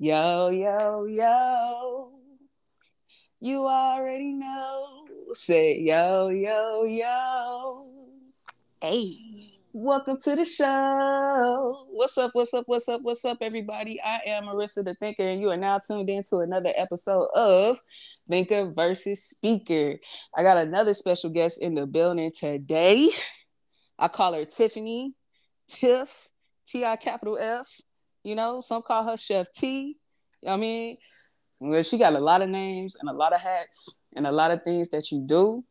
Yo, yo, yo. You already know. Say yo, yo, yo. Hey. Welcome to the show. What's up? What's up? What's up? What's up, everybody? I am Marissa the Thinker, and you are now tuned in to another episode of Thinker versus Speaker. I got another special guest in the building today. I call her Tiffany, Tiff, T I capital F. You know, some call her Chef T. You know what I mean? Well, she got a lot of names and a lot of hats and a lot of things that you do.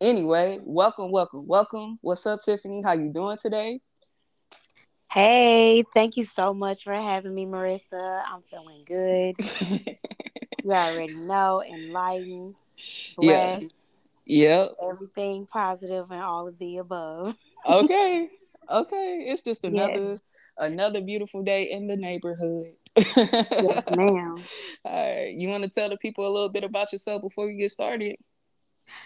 Anyway, welcome, welcome, welcome. What's up, Tiffany? How you doing today? Hey, thank you so much for having me, Marissa. I'm feeling good. you already know, enlightened, blessed. Yeah. Yep. Everything positive and all of the above. okay. Okay. It's just another Yes. Another beautiful day in the neighborhood. yes, ma'am. All right. You want to tell the people a little bit about yourself before we get started?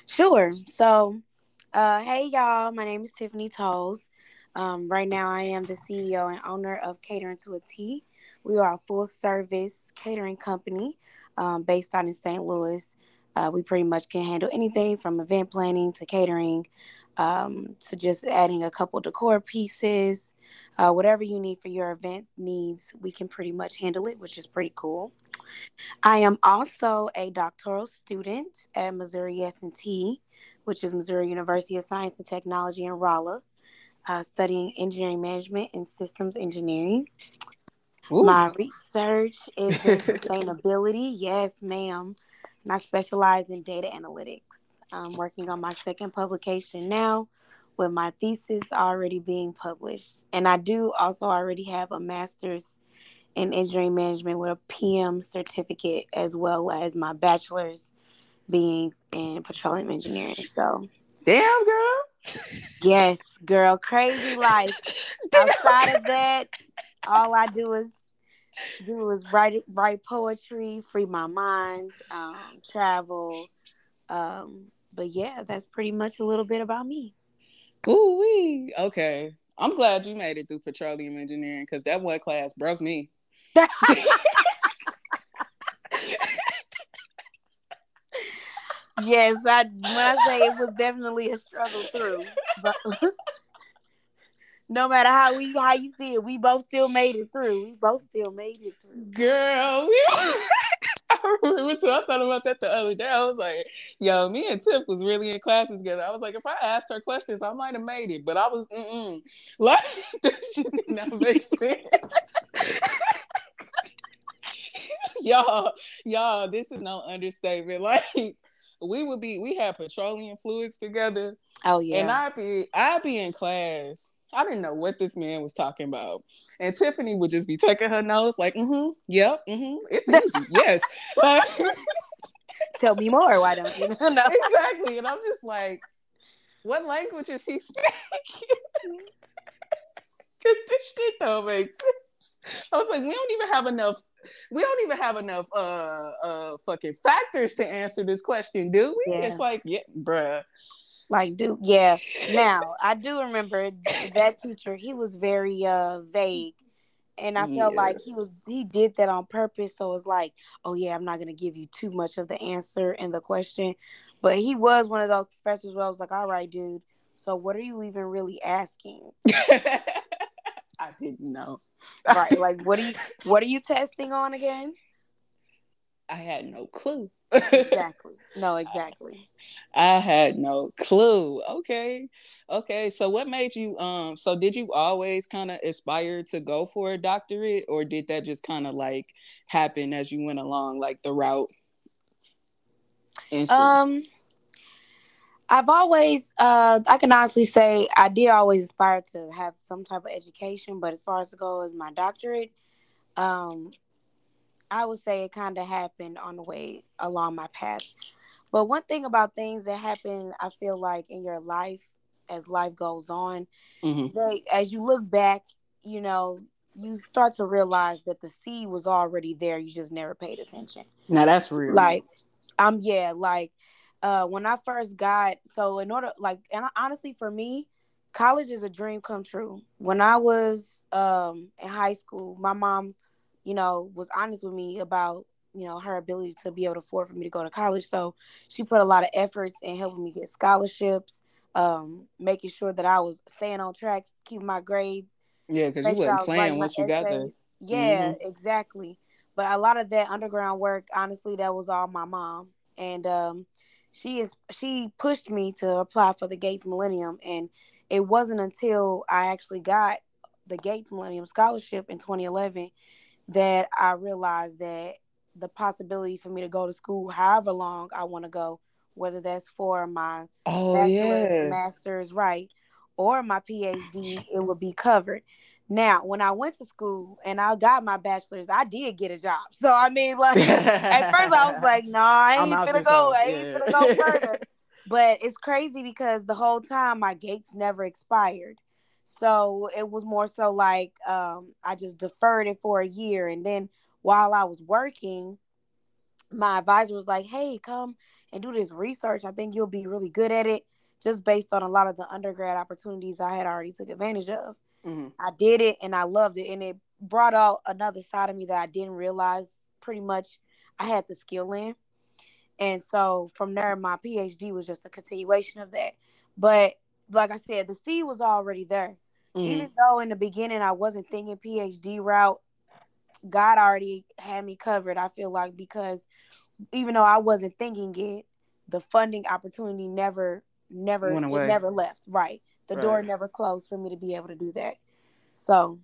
Sure. So, uh, hey y'all, my name is Tiffany Tolles. Um, right now, I am the CEO and owner of Catering to a T. We are a full service catering company um, based out in St. Louis. Uh, we pretty much can handle anything from event planning to catering um, to just adding a couple decor pieces. Uh, whatever you need for your event needs, we can pretty much handle it, which is pretty cool. I am also a doctoral student at Missouri S&T, which is Missouri University of Science and Technology in Rolla, uh, studying engineering management and systems engineering. Ooh. My research is in sustainability. Yes, ma'am. And I specialize in data analytics. I'm working on my second publication now with my thesis already being published. And I do also already have a master's in engineering management with a PM certificate, as well as my bachelor's being in petroleum engineering. So, Damn, girl. yes, girl, crazy life. Outside of that, all I do is do is write write poetry, free my mind, um, travel. Um, but yeah, that's pretty much a little bit about me. Ooh wee. Okay. I'm glad you made it through petroleum engineering because that one class broke me. yes, I I say it was definitely a struggle through, but no matter how we how you see it, we both still made it through. We both still made it through. Girl, I remember too. I thought about that the other day. I was like, yo, me and Tiff was really in classes together. I was like, if I asked her questions, I might have made it, but I was, mm-mm. Like, that shit did not make sense. y'all, y'all, this is no understatement. Like, we would be, we had petroleum fluids together, Oh yeah. and I'd be, I'd be in class. I didn't know what this man was talking about. And Tiffany would just be taking her nose, like, mm-hmm, yep, mm-hmm, it's easy, yes. Like, Tell me more. Why don't you know? exactly. And I'm just like, what language is he speaking? Because this shit don't make sense. I was like, we don't even have enough. We don't even have enough uh uh fucking factors to answer this question, do we? Yeah. It's like, yeah, bruh. Like, dude, yeah. Now I do remember that teacher. He was very uh vague, and I felt Yeah. like he was he did that on purpose. So it's like, oh yeah, I'm not gonna give you too much of the answer in the question, but he was one of those professors where I was like, all right, dude. So what are you even really asking? I didn't know. Right? Like, what are you what are you testing on again? I had no clue. Exactly. No, exactly. I had no clue. Okay. Okay. So what made you um so did you always kind of aspire to go for a doctorate or did that just kind of like happen as you went along like the route? Um, I've always, uh, I can honestly say I did always aspire to have some type of education, but as far as to go as my doctorate, um, I would say it kind of happened on the way along my path. But one thing about things that happen, I feel like in your life, as life goes on, Mhm. they, as you look back, you know, you start to realize that the seed was already there. You just never paid attention Now that's real. like um yeah like uh when i first got so in order like and honestly for me college is a dream come true when i was um in high school my mom you know, was honest with me about you know her ability to be able to afford for me to go to college. So she put a lot of efforts in helping me get scholarships, um, making sure that I was staying on track, keeping my grades. Yeah, because you wasn't playing once you got there. Yeah, mm-hmm. exactly. But a lot of that underground work, honestly, that was all my mom, and um, she is she pushed me to apply for the Gates Millennium, and it wasn't until I actually got the Gates Millennium Scholarship in 2011 that I realized that the possibility for me to go to school however long I want to go, whether that's for my oh, bachelor's, yeah. master's, right, or my PhD, it would be covered. Now, when I went to school and I got my bachelor's, I did get a job. So I mean, like at first I was like, "No, nah, I ain't gonna go. I ain't yeah. gonna go further." but it's crazy because the whole time my gates never expired. So it was more so like um, I just deferred it for a year, and then while I was working, my advisor was like, "Hey, come and do this research. I think you'll be really good at it." Just based on a lot of the undergrad opportunities I had already took advantage of. Mm-hmm. I did it and I loved it, and it brought out another side of me that I didn't realize. Pretty much, I had the skill in, and so from there, my PhD was just a continuation of that. But like I said, the seed was already there. Mm-hmm. Even though in the beginning I wasn't thinking PhD route, God already had me covered. I feel like because even though I wasn't thinking it, the funding opportunity never, never, it never left. Right, the right. door never closed for me to be able to do that. So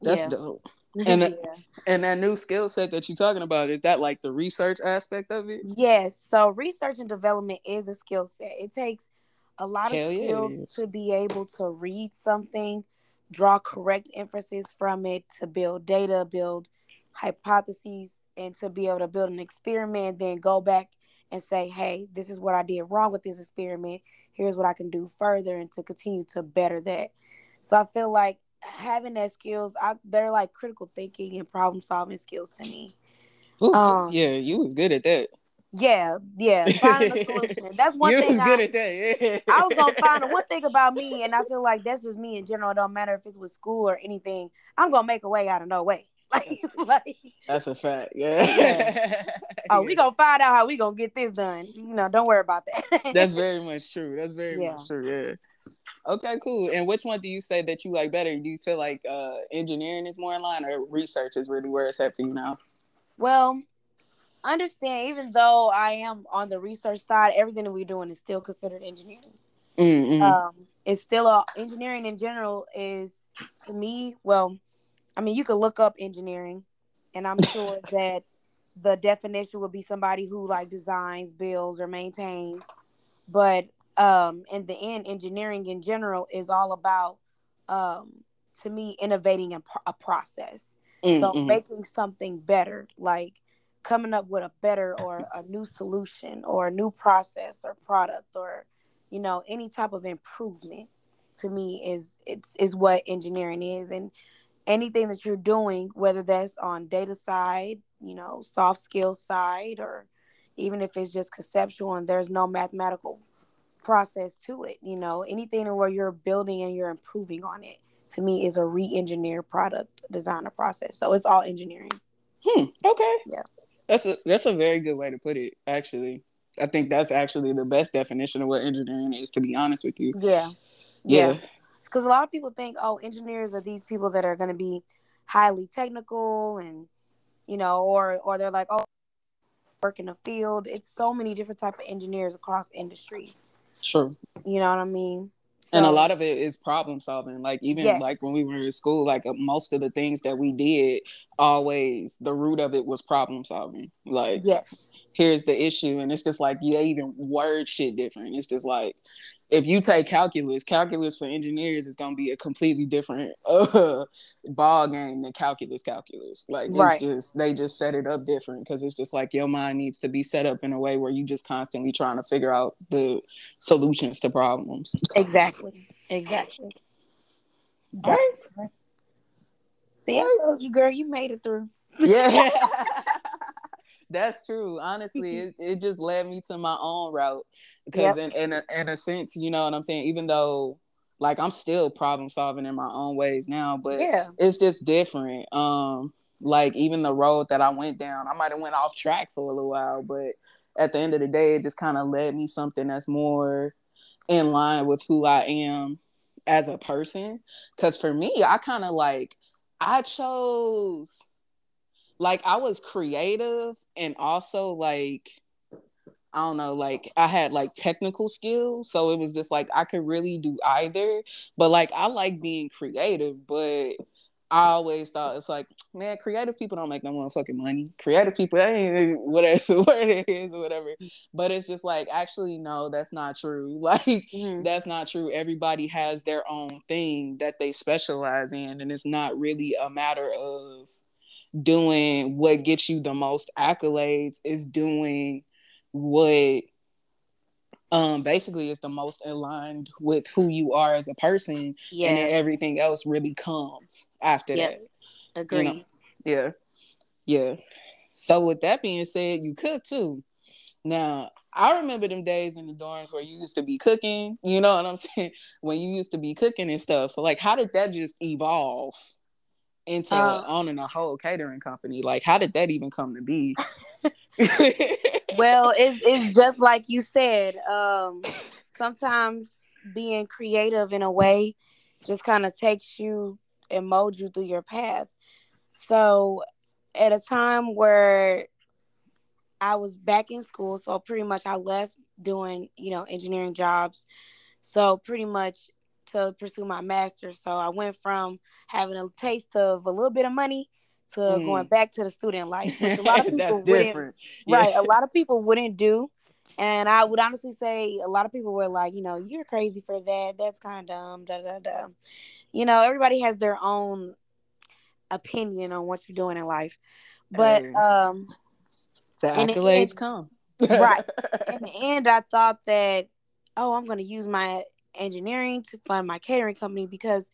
that's yeah. dope. And that, and that new skill set that you're talking about is that like the research aspect of it? Yes. So research and development is a skill set. It takes a lot Hell of skill to be able to read something draw correct inferences from it to build data, build hypotheses, and to be able to build an experiment, then go back and say, hey, this is what I did wrong with this experiment. Here's what I can do further and to continue to better that. So I feel like having that skills, I, they're like critical thinking and problem solving skills to me. Ooh, um, yeah, you was good at that. Yeah, yeah, finding a solution. That's one you thing. was I, good at that. Yeah. I was gonna find one thing about me, and I feel like that's just me in general. It don't matter if it's with school or anything. I'm gonna make a way out of no way. Like, like that's a fact. Yeah. yeah. Oh, yeah. we gonna find out how we gonna get this done. You know, don't worry about that. that's very much true. That's very yeah. much true. Yeah. Okay, cool. And which one do you say that you like better? Do you feel like uh, engineering is more in line, or research is really where it's at for you now? Well, understand, even though I am on the research side, everything that we're doing is still considered engineering. Mm-hmm. Um, it's still a, engineering in general is to me. Well, I mean, you could look up engineering, and I'm sure that the definition would be somebody who like designs, builds, or maintains. But um, in the end, engineering in general is all about, um, to me, innovating a, a process. Mm-hmm. So making something better, like coming up with a better or a new solution or a new process or product or you know any type of improvement to me is it's is what engineering is. And anything that you're doing whether that's on data side you know soft skill side or even if it's just conceptual and there's no mathematical process to it you know anything where you're building and you're improving on it to me is a re-engineered product designer process. So it's all engineering. Hmm. Okay. Yeah that's a that's a very good way to put it. Actually, I think that's actually the best definition of what engineering is. To be honest with you. Yeah. Yeah. Because yeah. a lot of people think, oh, engineers are these people that are going to be highly technical and you know, or or they're like, oh, work in the field. It's so many different type of engineers across industries. Sure. You know what I mean? So, and a lot of it is problem solving. Like even yes. like when we were in school, like uh, most of the things that we did, always the root of it was problem solving. Like yes, here's the issue, and it's just like yeah, even word shit different. It's just like if you take calculus, calculus for engineers is going to be a completely different uh, ball game than calculus calculus. Like right. it's just they just set it up different because it's just like your mind needs to be set up in a way where you just constantly trying to figure out the solutions to problems. Exactly. Exactly. Right. See, I told you, girl, you made it through. Yeah. that's true. Honestly, it, it just led me to my own route because yep. in in a, in a sense, you know what I'm saying. Even though like I'm still problem solving in my own ways now, but yeah, it's just different. Um, like even the road that I went down. I might have went off track for a little while, but at the end of the day, it just kind of led me something that's more in line with who I am as a person. Cause for me, I kind of like I chose like I was creative and also like I don't know, like I had like technical skills. So it was just like I could really do either. But like I like being creative, but I always thought it's like, man, creative people don't make no motherfucking money. Creative people, that ain't whatever word it is or whatever. But it's just like, actually, no, that's not true. Like, mm-hmm. that's not true. Everybody has their own thing that they specialize in, and it's not really a matter of doing what gets you the most accolades. Is doing what um basically is the most aligned with who you are as a person yeah. and then everything else really comes after yep. that agree you know? yeah yeah so with that being said you cook too now i remember them days in the dorms where you used to be cooking you know what i'm saying when you used to be cooking and stuff so like how did that just evolve into uh, owning a whole catering company like how did that even come to be well, it's it's just like you said. Um, sometimes being creative in a way just kind of takes you and molds you through your path. So, at a time where I was back in school, so pretty much I left doing you know engineering jobs. So pretty much to pursue my master's. So I went from having a taste of a little bit of money to mm. going back to the student life, which a lot of people That's different. Yeah. Right. A lot of people wouldn't do. And I would honestly say a lot of people were like, you know, you're crazy for that. That's kind of dumb. Da, da, da. You know, everybody has their own opinion on what you're doing in life. But hey. um the accolades the come. right. In the end, I thought that, oh, I'm gonna use my engineering to fund my catering company because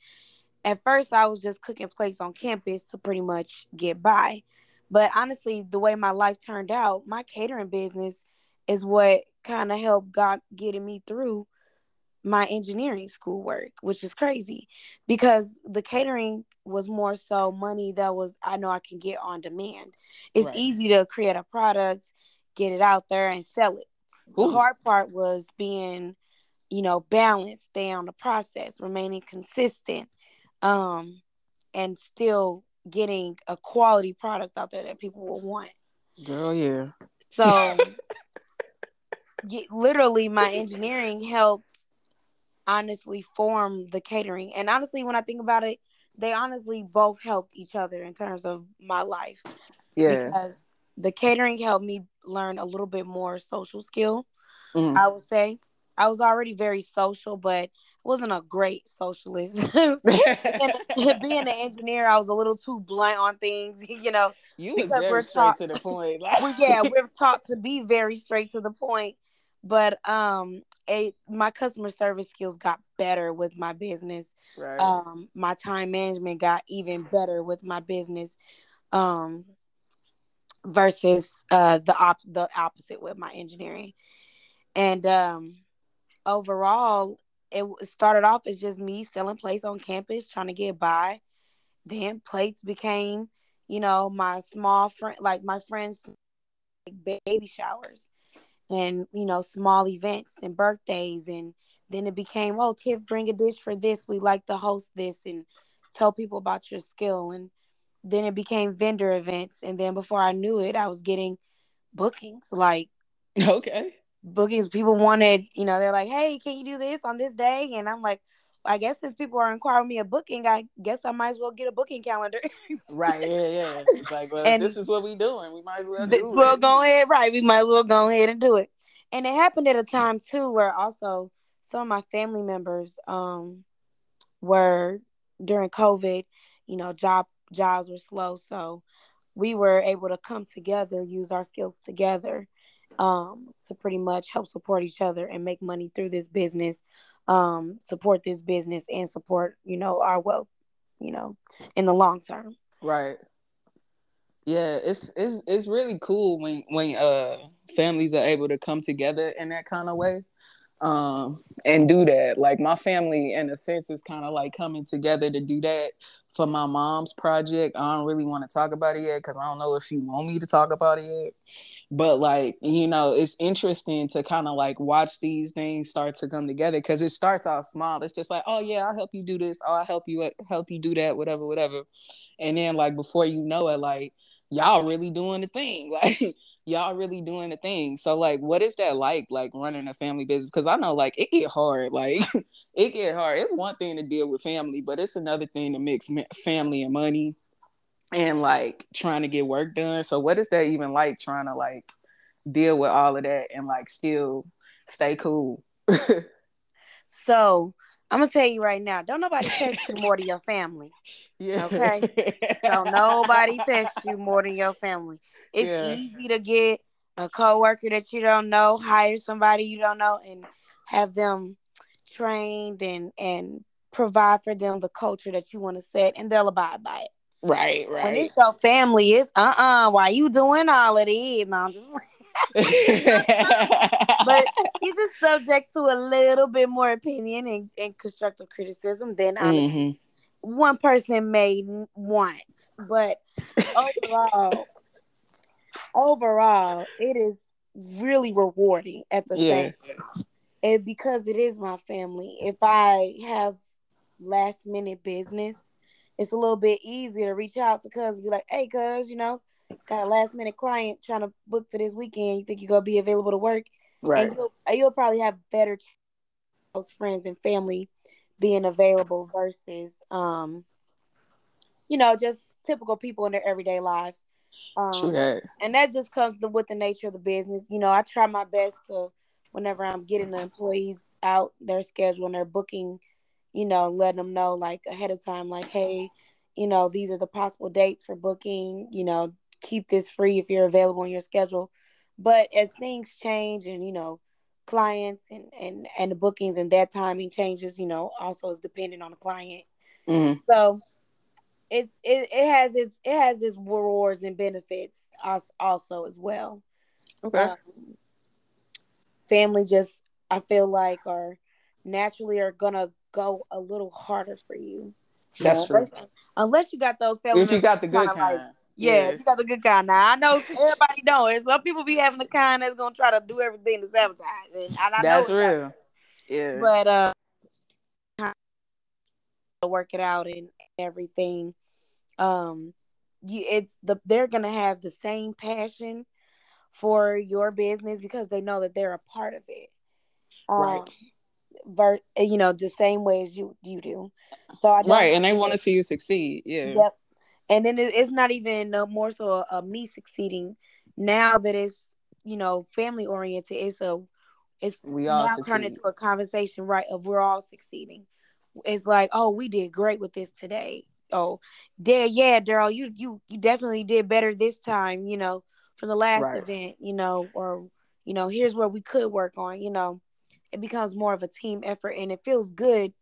at first I was just cooking plates on campus to pretty much get by. But honestly, the way my life turned out, my catering business is what kind of helped got getting me through my engineering school work, which is crazy because the catering was more so money that was I know I can get on demand. It's right. easy to create a product, get it out there and sell it. Ooh. The hard part was being, you know, balance, stay on the process, remaining consistent, um, and still getting a quality product out there that people will want. Girl, yeah. So, literally, my engineering helped honestly form the catering. And honestly, when I think about it, they honestly both helped each other in terms of my life. Yeah. Because the catering helped me learn a little bit more social skill, mm-hmm. I would say. I was already very social, but wasn't a great socialist. being an engineer, I was a little too blunt on things, you know. You was very we're straight taught, to the point. well, yeah, we're taught to be very straight to the point. But um, a my customer service skills got better with my business. Right. Um, my time management got even better with my business. Um, versus uh the op the opposite with my engineering. And um overall, it started off as just me selling plates on campus, trying to get by. Then plates became, you know, my small friend, like my friends, like baby showers, and you know, small events and birthdays, and then it became, oh, Tiff, bring a dish for this. We like to host this and tell people about your skill, and then it became vendor events, and then before I knew it, I was getting bookings like okay bookings people wanted you know they're like hey can you do this on this day and i'm like I guess if people are inquiring me a booking, I guess I might as well get a booking calendar. right. Yeah. Yeah. It's like, well, and this is what we doing. We might as well do well, it. go ahead. Right. We might as well go ahead and do it. And it happened at a time too where also some of my family members um were during COVID, you know, job jobs were slow, so we were able to come together, use our skills together um, to pretty much help support each other and make money through this business, um, support this business and support, you know, our wealth, you know, in the long term. Right. Yeah, it's it's it's really cool when when uh families are able to come together in that kind of way. Um and do that. Like my family in a sense is kind of like coming together to do that for my mom's project. I don't really want to talk about it yet because i don't know if she want me to talk about it yet. But like you know it's interesting to kind of like watch these things start to come together because it starts off small. It's just like oh yeah i'll help you do this. Oh i'll help you uh, help you do that whatever whatever. And then like before you know it like y'all really doing the thing. Like y'all really doing the thing. So like what is that like like running a family business? Cause I know like it get hard. Like it get hard. It's one thing to deal with family, but it's another thing to mix family and money and like trying to get work done. So what is that even like trying to like deal with all of that and like still stay cool? so I'm gonna tell you right now, don't nobody test you more than your family. Yeah. Okay. don't nobody test you more than your family. It's yeah. easy to get a coworker that you don't know, hire somebody you don't know, and have them trained and and provide for them the culture that you want to set, and they'll abide by it. Right, right. When it's your family, it's uh uh-uh, uh. Why you doing all of this? No, I'm just. But he's just subject to a little bit more opinion and, and constructive criticism than mm-hmm. one person may want. But overall, overall, it is really rewarding at the yeah. same and because it is my family if i have last minute business it's a little bit easier to reach out to cuz be like hey cuz you know got a last minute client trying to book for this weekend you think you're gonna be available to work right and you'll, you'll probably have better close friends and family being available versus um you know just typical people in their everyday lives um, And that just comes to, with the nature of the business. You know, I try my best to, whenever I'm getting the employees out their schedule and their booking, you know, letting them know like ahead of time, like, hey, you know, these are the possible dates for booking. You know, keep this free if you're available on your schedule. But as things change and you know, clients and and and the bookings and that timing changes, you know, also is dependent on the client. Mm-hmm. So it's it, it has its it has its rewards and benefits us also as well. Okay. Um, family just I feel like are naturally are gonna go a little harder for you. That's true. Unless, unless, you got those family. If you got the good kind. Like, yeah, yeah, you got the good kind. Now I know everybody don't. Some people be having the kind that's gonna try to do everything to sabotage. And I that's real. Yeah. But uh work it out and everything um you it's the they're gonna have the same passion for your business because they know that they're a part of it um, right ver- you know the same way as you you do so I right and they want to see you succeed yeah yep and then it's not even no more so a, a me succeeding now that it's you know family oriented it's a it's we all now turn into a conversation right of we're all succeeding it's like oh we did great with this today oh, yeah, yeah, Daryl, you you you definitely did better this time, you know, from the last right. event, you know, or you know, here's where we could work on, you know. It becomes more of a team effort and it feels good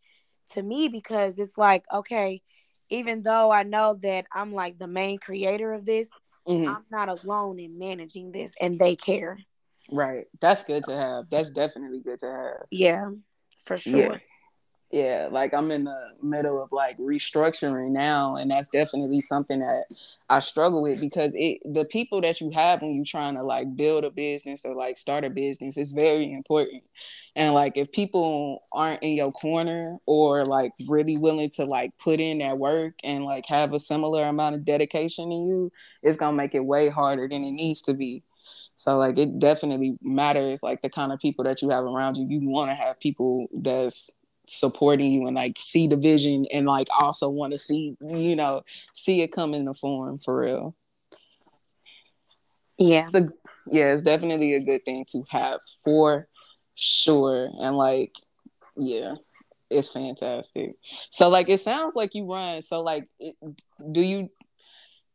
to me because it's like, okay, even though I know that I'm like the main creator of this, mm-hmm. I'm not alone in managing this and they care. Right. That's good to have. That's definitely good to have. Yeah, for sure. Yeah yeah like i'm in the middle of like restructuring now and that's definitely something that i struggle with because it the people that you have when you're trying to like build a business or like start a business is very important and like if people aren't in your corner or like really willing to like put in that work and like have a similar amount of dedication to you it's gonna make it way harder than it needs to be so like it definitely matters like the kind of people that you have around you. You want to have people that's supporting you and like see the vision and like also want to see you know see it come in the form for real. Yeah. So yeah it's definitely a good thing to have for sure. And like yeah it's fantastic. So like it sounds like you run. So like it, do you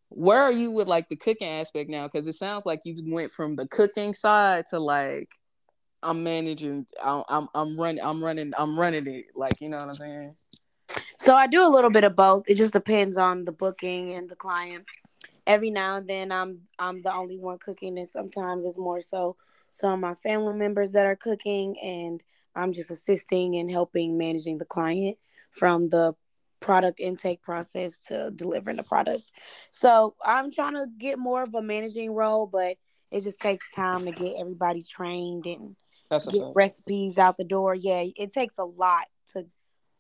where are you with like the cooking aspect now? Because it sounds like you went from the cooking side to like I'm managing. I'm, I'm running. I'm running. I'm running it. Like you know what I'm saying. So I do a little bit of both. It just depends on the booking and the client. Every now and then, I'm I'm the only one cooking, and sometimes it's more so some of my family members that are cooking, and I'm just assisting and helping managing the client from the product intake process to delivering the product. So I'm trying to get more of a managing role, but it just takes time to get everybody trained and That's get recipes out the door. Yeah, it takes a lot to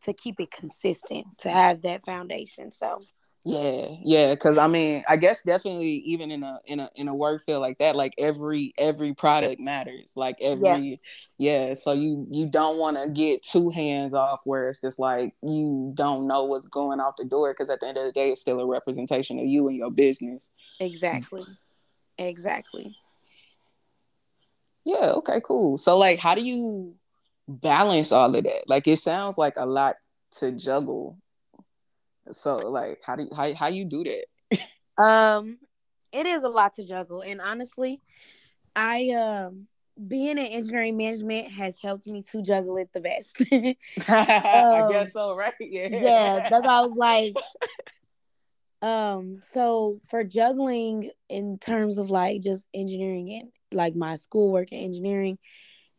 to keep it consistent to have that foundation. So yeah, yeah, because I mean, I guess definitely even in a in a in a work field like that, like every every product matters. Like every yeah, yeah so you you don't want to get two hands off where it's just like you don't know what's going out the door because at the end of the day, it's still a representation of you and your business. Exactly, exactly. Yeah. Okay. Cool. So, like, how do you balance all of that? Like, it sounds like a lot to juggle so like how do you, how how you do that? um it is a lot to juggle and honestly, I um being in engineering management has helped me to juggle it the best. um, I guess so, right? Yeah. Yeah, that's why I was like um so for juggling in terms of like just engineering and like my schoolwork and engineering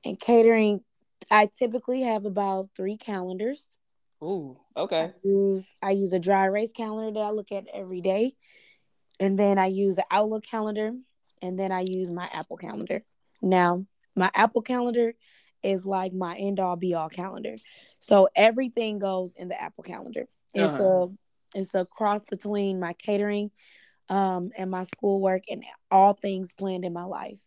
and catering, I typically have about 3 calendars. Ooh, okay. I use I use a dry erase calendar that I look at every day. And then I use the Outlook calendar and then I use my Apple calendar. Now, my Apple calendar is like my end all be all calendar. So everything goes in the Apple calendar. It's uh-huh. a it's a cross between my catering um and my schoolwork and all things planned in my life.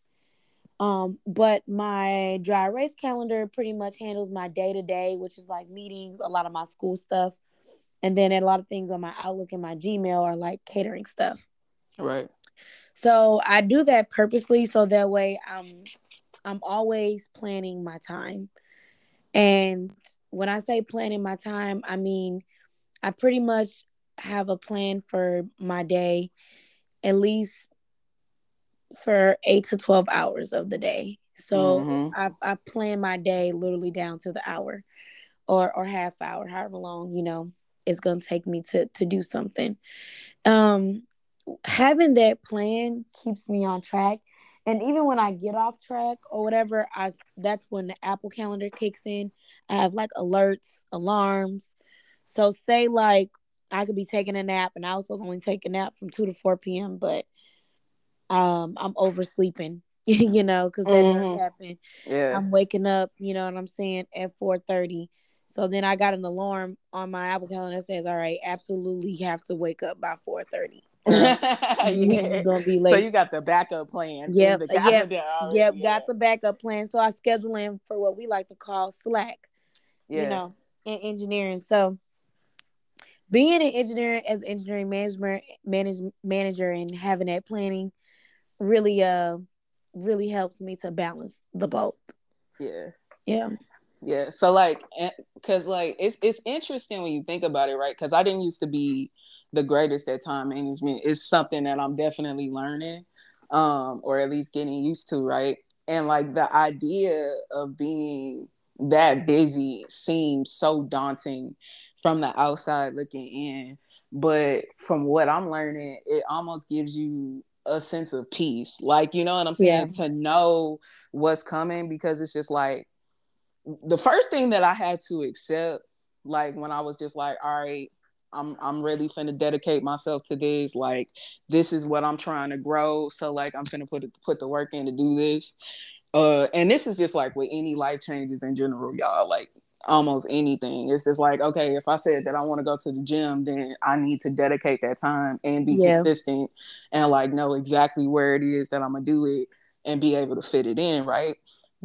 Um, but my dry erase calendar pretty much handles my day to day, which is like meetings, a lot of my school stuff, and then a lot of things on my Outlook and my Gmail are like catering stuff. Right. So I do that purposely so that way I'm I'm always planning my time. And when I say planning my time, I mean I pretty much have a plan for my day at least for eight to 12 hours of the day. So mm-hmm. I, I plan my day literally down to the hour or, or half hour, however long, you know, it's going to take me to, to do something. Um, having that plan keeps me on track. And even when I get off track or whatever, I that's when the Apple Calendar kicks in. I have like alerts, alarms. So say like I could be taking a nap and I was supposed to only take a nap from 2 to 4 p.m., but um I'm oversleeping, you know, because that mm-hmm. does happen. Yeah. I'm waking up, you know what I'm saying, at 4:30. So then I got an alarm on my Apple calendar that says, "All right, absolutely have to wake up by 4:30." yeah. gonna be late. So you got the backup plan. Yep, yep, yep. Yeah. Got the backup plan. So I schedule in for what we like to call Slack. Yeah. You know, in engineering. So being an engineer as engineering management manage, manager and having that planning really uh really helps me to balance the both. Yeah. Yeah. Yeah. So like cuz like it's it's interesting when you think about it, right? Cuz I didn't used to be the greatest at time management. It's something that I'm definitely learning um or at least getting used to, right? And like the idea of being that busy seems so daunting from the outside looking in but from what i'm learning it almost gives you a sense of peace. Like, you know what I'm saying? Yeah. To know what's coming because it's just like the first thing that I had to accept, like when I was just like, all right, I'm I'm really finna dedicate myself to this. Like, this is what I'm trying to grow. So like I'm finna put put the work in to do this. Uh, and this is just like with any life changes in general, y'all. Like almost anything. It's just like, okay, if I said that I want to go to the gym, then I need to dedicate that time and be yeah. consistent and like know exactly where it is that I'm gonna do it and be able to fit it in, right?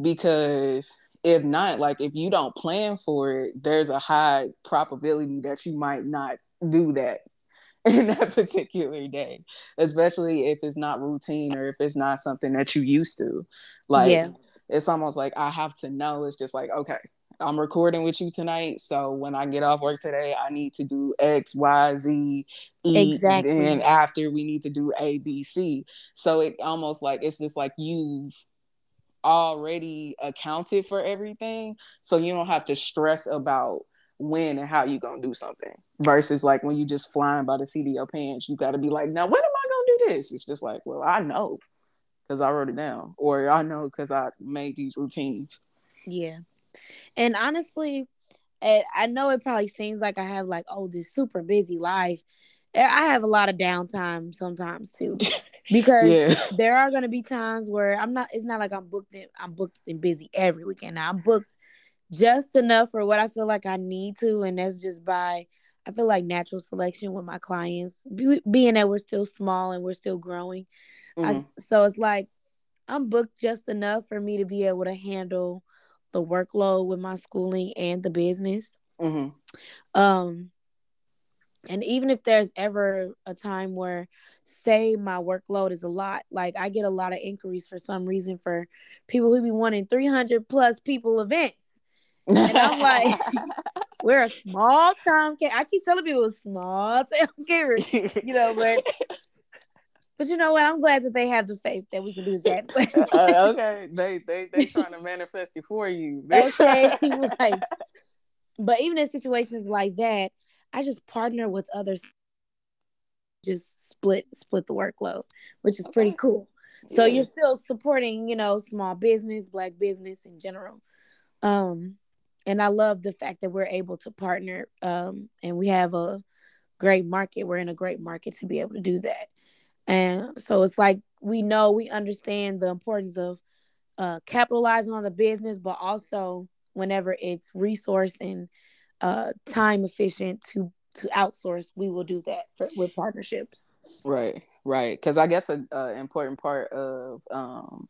Because if not, like if you don't plan for it, there's a high probability that you might not do that in that particular day, especially if it's not routine or if it's not something that you used to. Like, yeah. it's almost like I have to know. It's just like, okay, I'm recording with you tonight. So when I get off work today, I need to do X, Y, Z, E. Exactly. And after we need to do A, B, C. So it almost like it's just like you've already accounted for everything. So you don't have to stress about when and how you're gonna do something. Versus like when you just flying by the seat of your pants, you gotta be like, now when am I gonna do this? It's just like, well, I know because I wrote it down, or I know because I made these routines. Yeah. And honestly, I know it probably seems like I have like oh this super busy life. I have a lot of downtime sometimes too, because yeah. there are gonna be times where I'm not. It's not like I'm booked. In, I'm booked and busy every weekend. Now I'm booked just enough for what I feel like I need to, and that's just by I feel like natural selection with my clients, being that we're still small and we're still growing. Mm-hmm. I, so it's like I'm booked just enough for me to be able to handle the workload with my schooling and the business. Mm-hmm. Um, and even if there's ever a time where, say, my workload is a lot, like I get a lot of inquiries for some reason for people who be wanting 300 plus people events. And I'm like, we're a small town. I keep telling people small town carrier, you know, but but you know what? I'm glad that they have the faith that we can do that. uh, okay, they they they trying to manifest it for you. okay, like, but even in situations like that, I just partner with others, just split split the workload, which is okay. pretty cool. So yeah. you're still supporting, you know, small business, black business in general. Um, and I love the fact that we're able to partner, um, and we have a great market. We're in a great market to be able to do that. And so it's like we know we understand the importance of uh, capitalizing on the business, but also whenever it's resource and uh, time efficient to to outsource, we will do that for, with partnerships. Right, right. Because I guess an important part of um,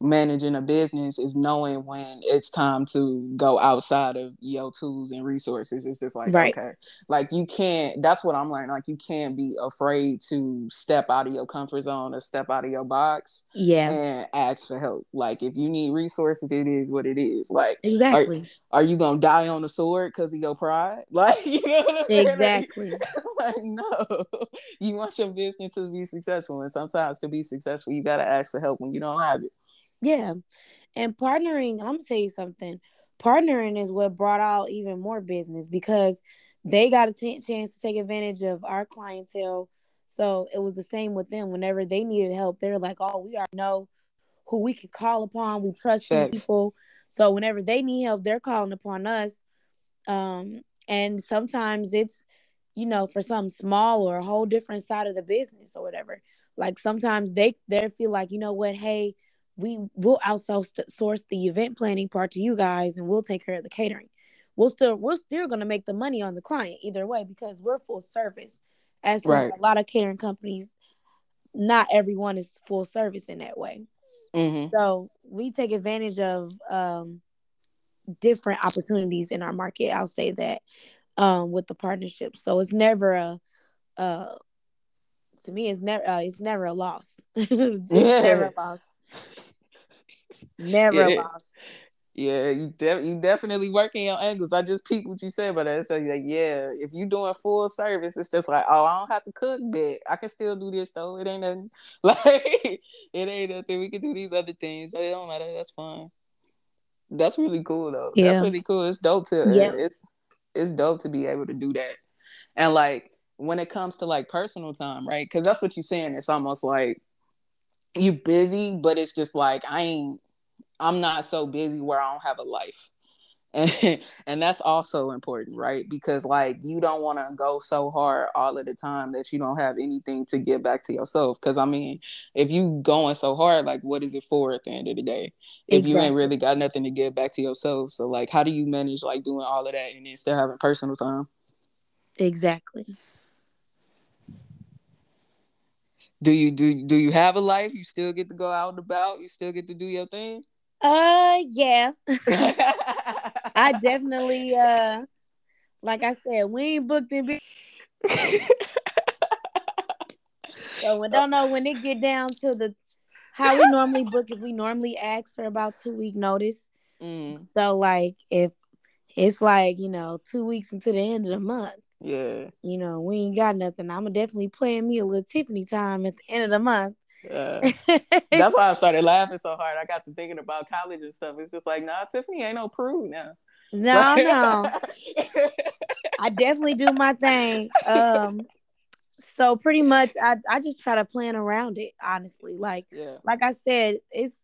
managing a business is knowing when it's time to go outside of your tools and resources. It's just like, right. okay, like you can't, that's what I'm learning. Like you can't be afraid to step out of your comfort zone or step out of your box. Yeah. And ask for help. Like if you need resources, it is what it is. Like, exactly. Are, are you going to die on the sword because of your pride? Like, you know what I'm saying? Exactly. Like, like, no, you want your business to be successful. And sometimes to be successful, you got to ask for help when you don't have it. Yeah. And partnering, I'm gonna tell you something. Partnering is what brought out even more business because they got a t- chance to take advantage of our clientele. So it was the same with them. Whenever they needed help, they're like, "Oh, we are know who we can call upon. We trust people." So whenever they need help, they're calling upon us. Um, and sometimes it's, you know, for some small or a whole different side of the business or whatever. Like sometimes they they feel like, you know what, hey, we will outsource source the event planning part to you guys and we'll take care of the catering we'll still we're still going to make the money on the client either way because we're full service as right. a lot of catering companies not everyone is full service in that way mm-hmm. so we take advantage of um, different opportunities in our market i'll say that um, with the partnership so it's never a uh, to me it's never uh, it's never a loss it's yeah. never a loss Never yeah. lost. Yeah, you de- you definitely working your angles. I just peeped what you said, but I said like, yeah, if you doing full service, it's just like, oh, I don't have to cook, but I can still do this though. It ain't nothing. Like it ain't nothing. We can do these other things. So it don't matter. That's fine. That's really cool though. Yeah. That's really cool. It's dope to yeah. Uh, it's it's dope to be able to do that. And like when it comes to like personal time, right? Because that's what you're saying. It's almost like you busy, but it's just like I ain't I'm not so busy where I don't have a life. And and that's also important, right? Because like you don't want to go so hard all of the time that you don't have anything to give back to yourself. Cause I mean, if you going so hard, like what is it for at the end of the day? If exactly. you ain't really got nothing to give back to yourself. So like how do you manage like doing all of that and then still having personal time? Exactly do you do do you have a life? You still get to go out and about. You still get to do your thing. Uh, yeah. I definitely uh, like I said, we ain't booked in. Big- so we don't know when it get down to the how we normally book is we normally ask for about two week notice. Mm. So like if it's like you know two weeks into the end of the month, yeah. You know, we ain't got nothing. I'm gonna definitely playing me a little Tiffany time at the end of the month. Yeah. That's why I started laughing so hard. I got to thinking about college and stuff. It's just like, nah, Tiffany ain't no prude now. No, no. I definitely do my thing. Um so pretty much I, I just try to plan around it, honestly. Like yeah. like I said, it's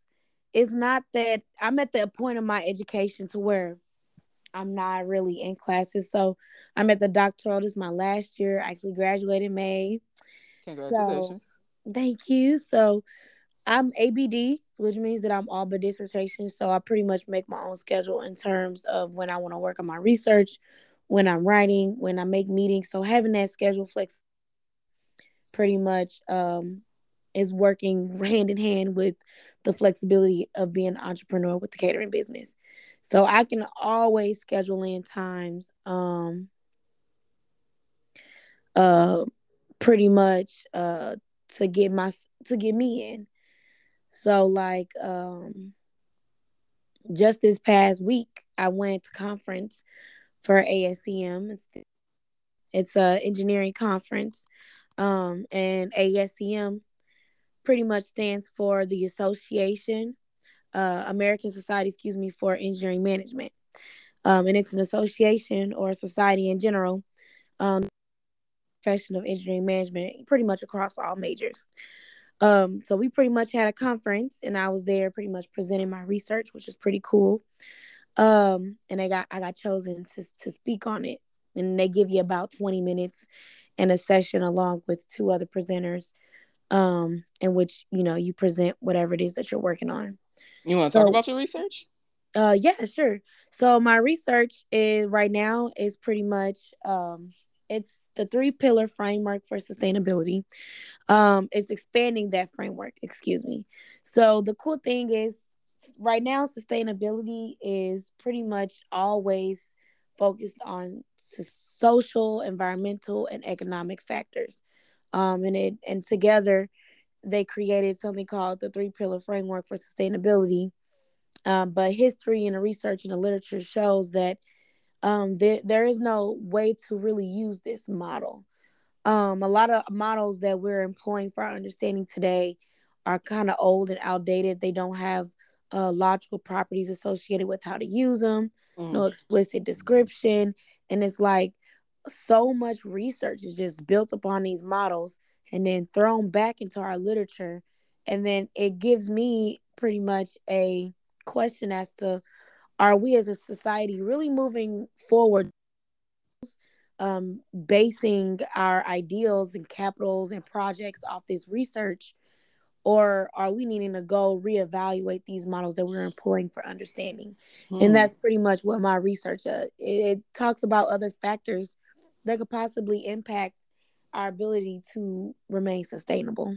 it's not that I'm at the point of my education to where I'm not really in classes. So I'm at the doctoral. This is my last year. I actually graduated May. Congratulations. So, thank you. So I'm ABD, which means that I'm all but dissertation. So I pretty much make my own schedule in terms of when I want to work on my research, when I'm writing, when I make meetings. So having that schedule flex pretty much um, is working hand in hand with the flexibility of being an entrepreneur with the catering business. So I can always schedule in times um uh pretty much uh to get my to get me in. So like um just this past week I went to conference for ASEM. It's it's a engineering conference. Um and ASEM pretty much stands for the Association uh, American Society, excuse me, for Engineering Management. Um, and it's an association or a society in general, um, profession of engineering management, pretty much across all majors. Um, so we pretty much had a conference, and I was there, pretty much presenting my research, which is pretty cool. Um, and I got I got chosen to to speak on it, and they give you about twenty minutes in a session along with two other presenters, um, in which you know you present whatever it is that you're working on. You want to so, talk about your research? Uh, yeah, sure. So my research is right now is pretty much um, it's the three pillar framework for sustainability. Um, it's expanding that framework. Excuse me. So the cool thing is, right now, sustainability is pretty much always focused on social, environmental, and economic factors. Um, and it and together they created something called the three pillar framework for sustainability. Um, but history and the research and the literature shows that um, there, there is no way to really use this model. Um, a lot of models that we're employing for our understanding today are kind of old and outdated. They don't have uh, logical properties associated with how to use them, mm. no explicit description. And it's like so much research is just built upon these models and then thrown back into our literature. And then it gives me pretty much a question as to are we as a society really moving forward um, basing our ideals and capitals and projects off this research or are we needing to go reevaluate these models that we're employing for understanding hmm. and that's pretty much what my research uh, it, it talks about other factors that could possibly impact our ability to remain sustainable.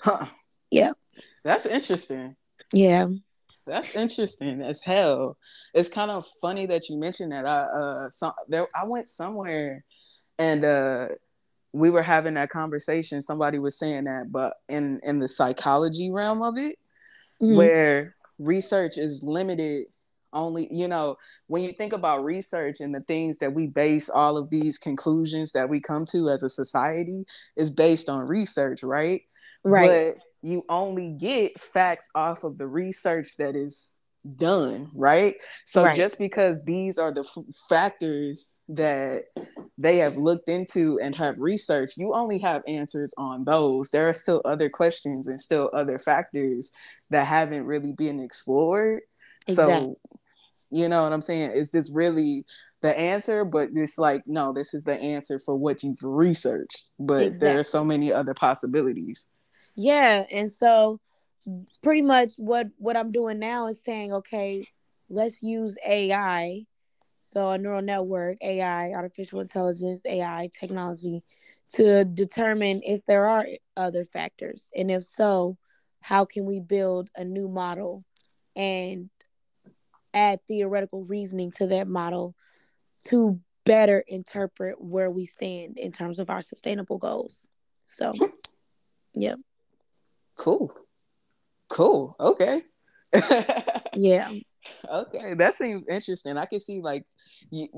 Huh. Yeah. That's interesting. Yeah. That's interesting as hell. It's kind of funny that you mentioned that. I uh so, there I went somewhere and uh we were having that conversation. Somebody was saying that, but in in the psychology realm of it, mm-hmm. where research is limited only you know when you think about research and the things that we base all of these conclusions that we come to as a society is based on research right right but you only get facts off of the research that is done right so right. just because these are the f- factors that they have looked into and have researched you only have answers on those there are still other questions and still other factors that haven't really been explored exactly. so you know what I'm saying? Is this really the answer? But it's like, no, this is the answer for what you've researched. But exactly. there are so many other possibilities. Yeah. And so pretty much what what I'm doing now is saying, okay, let's use AI. So a neural network, AI, artificial intelligence, AI technology to determine if there are other factors. And if so, how can we build a new model and add theoretical reasoning to that model to better interpret where we stand in terms of our sustainable goals. So, hmm. yep. Cool. Cool. Okay. yeah. Okay, that seems interesting. I can see like, you,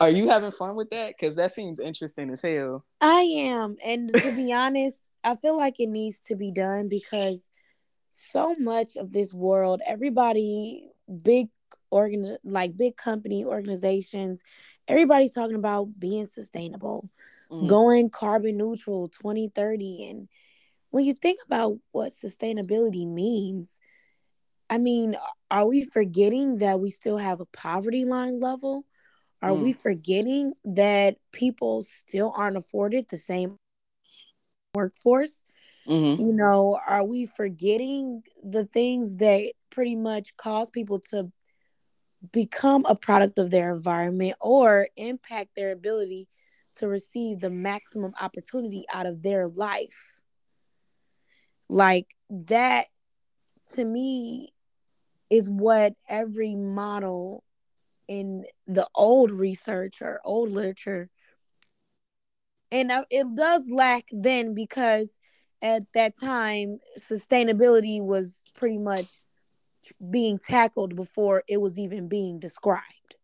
are you having fun with that? Because that seems interesting as hell. I am, and to be honest, I feel like it needs to be done because so much of this world, everybody, big organ like big company organizations everybody's talking about being sustainable mm. going carbon neutral 2030 and when you think about what sustainability means I mean, are we forgetting that we still have a poverty line level? Are mm. we forgetting that people still aren't afforded the same workforce? Mm-hmm. You know, are we forgetting the things that pretty much cause people to become a product of their environment or impact their ability to receive the maximum opportunity out of their life? Like that to me is what every model in the old research or old literature and it does lack then because at that time sustainability was pretty much being tackled before it was even being described.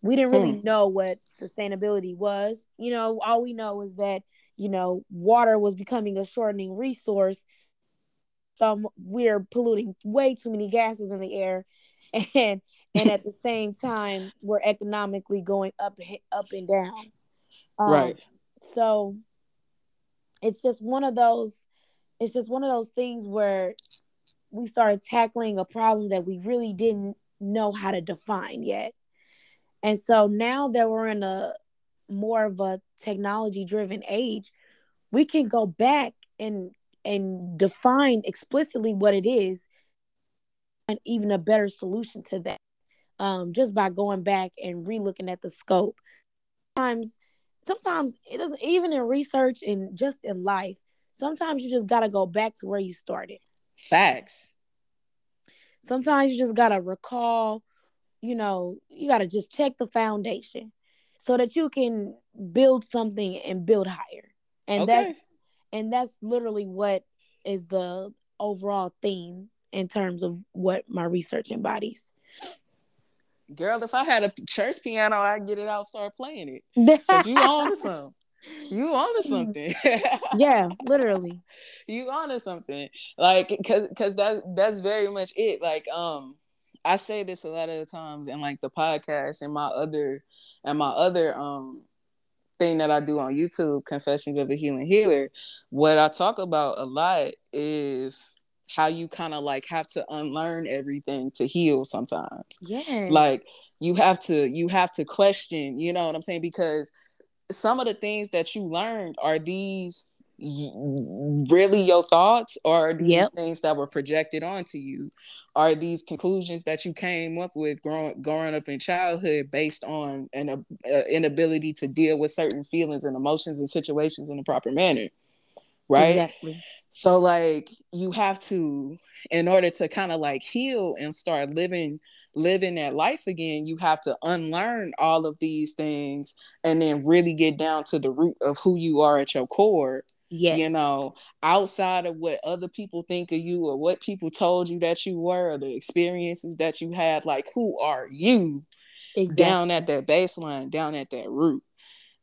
We didn't really hmm. know what sustainability was. You know all we know is that you know water was becoming a shortening resource. Some we're polluting way too many gases in the air. And and at the same time we're economically going up up and down. Um, right. So it's just one of those it's just one of those things where we started tackling a problem that we really didn't know how to define yet. And so now that we're in a more of a technology driven age we can go back and and define explicitly what it is and even a better solution to that um, just by going back and relooking at the scope. Sometimes sometimes it doesn't even in research and just in life sometimes you just got to go back to where you started facts sometimes you just got to recall you know you got to just check the foundation so that you can build something and build higher and okay. that's and that's literally what is the overall theme in terms of what my research embodies. Girl, if I had a church piano, I'd get it out, start playing it. Cause you on something. You on something. yeah, literally. You on something. Like, cause, cause that that's very much it. Like, um, I say this a lot of the times in like the podcast and my other and my other um thing that I do on YouTube, Confessions of a Healing Healer, what I talk about a lot is how you kind of like have to unlearn everything to heal sometimes. Yeah. Like you have to you have to question, you know what I'm saying? Because some of the things that you learned are these really your thoughts or are these yep. things that were projected onto you? Are these conclusions that you came up with growing growing up in childhood based on an uh, inability to deal with certain feelings and emotions and situations in a proper manner right? Exactly so like you have to in order to kind of like heal and start living living that life again you have to unlearn all of these things and then really get down to the root of who you are at your core Yes. You know, outside of what other people think of you or what people told you that you were or the experiences that you had, like who are you exactly. down at that baseline, down at that root?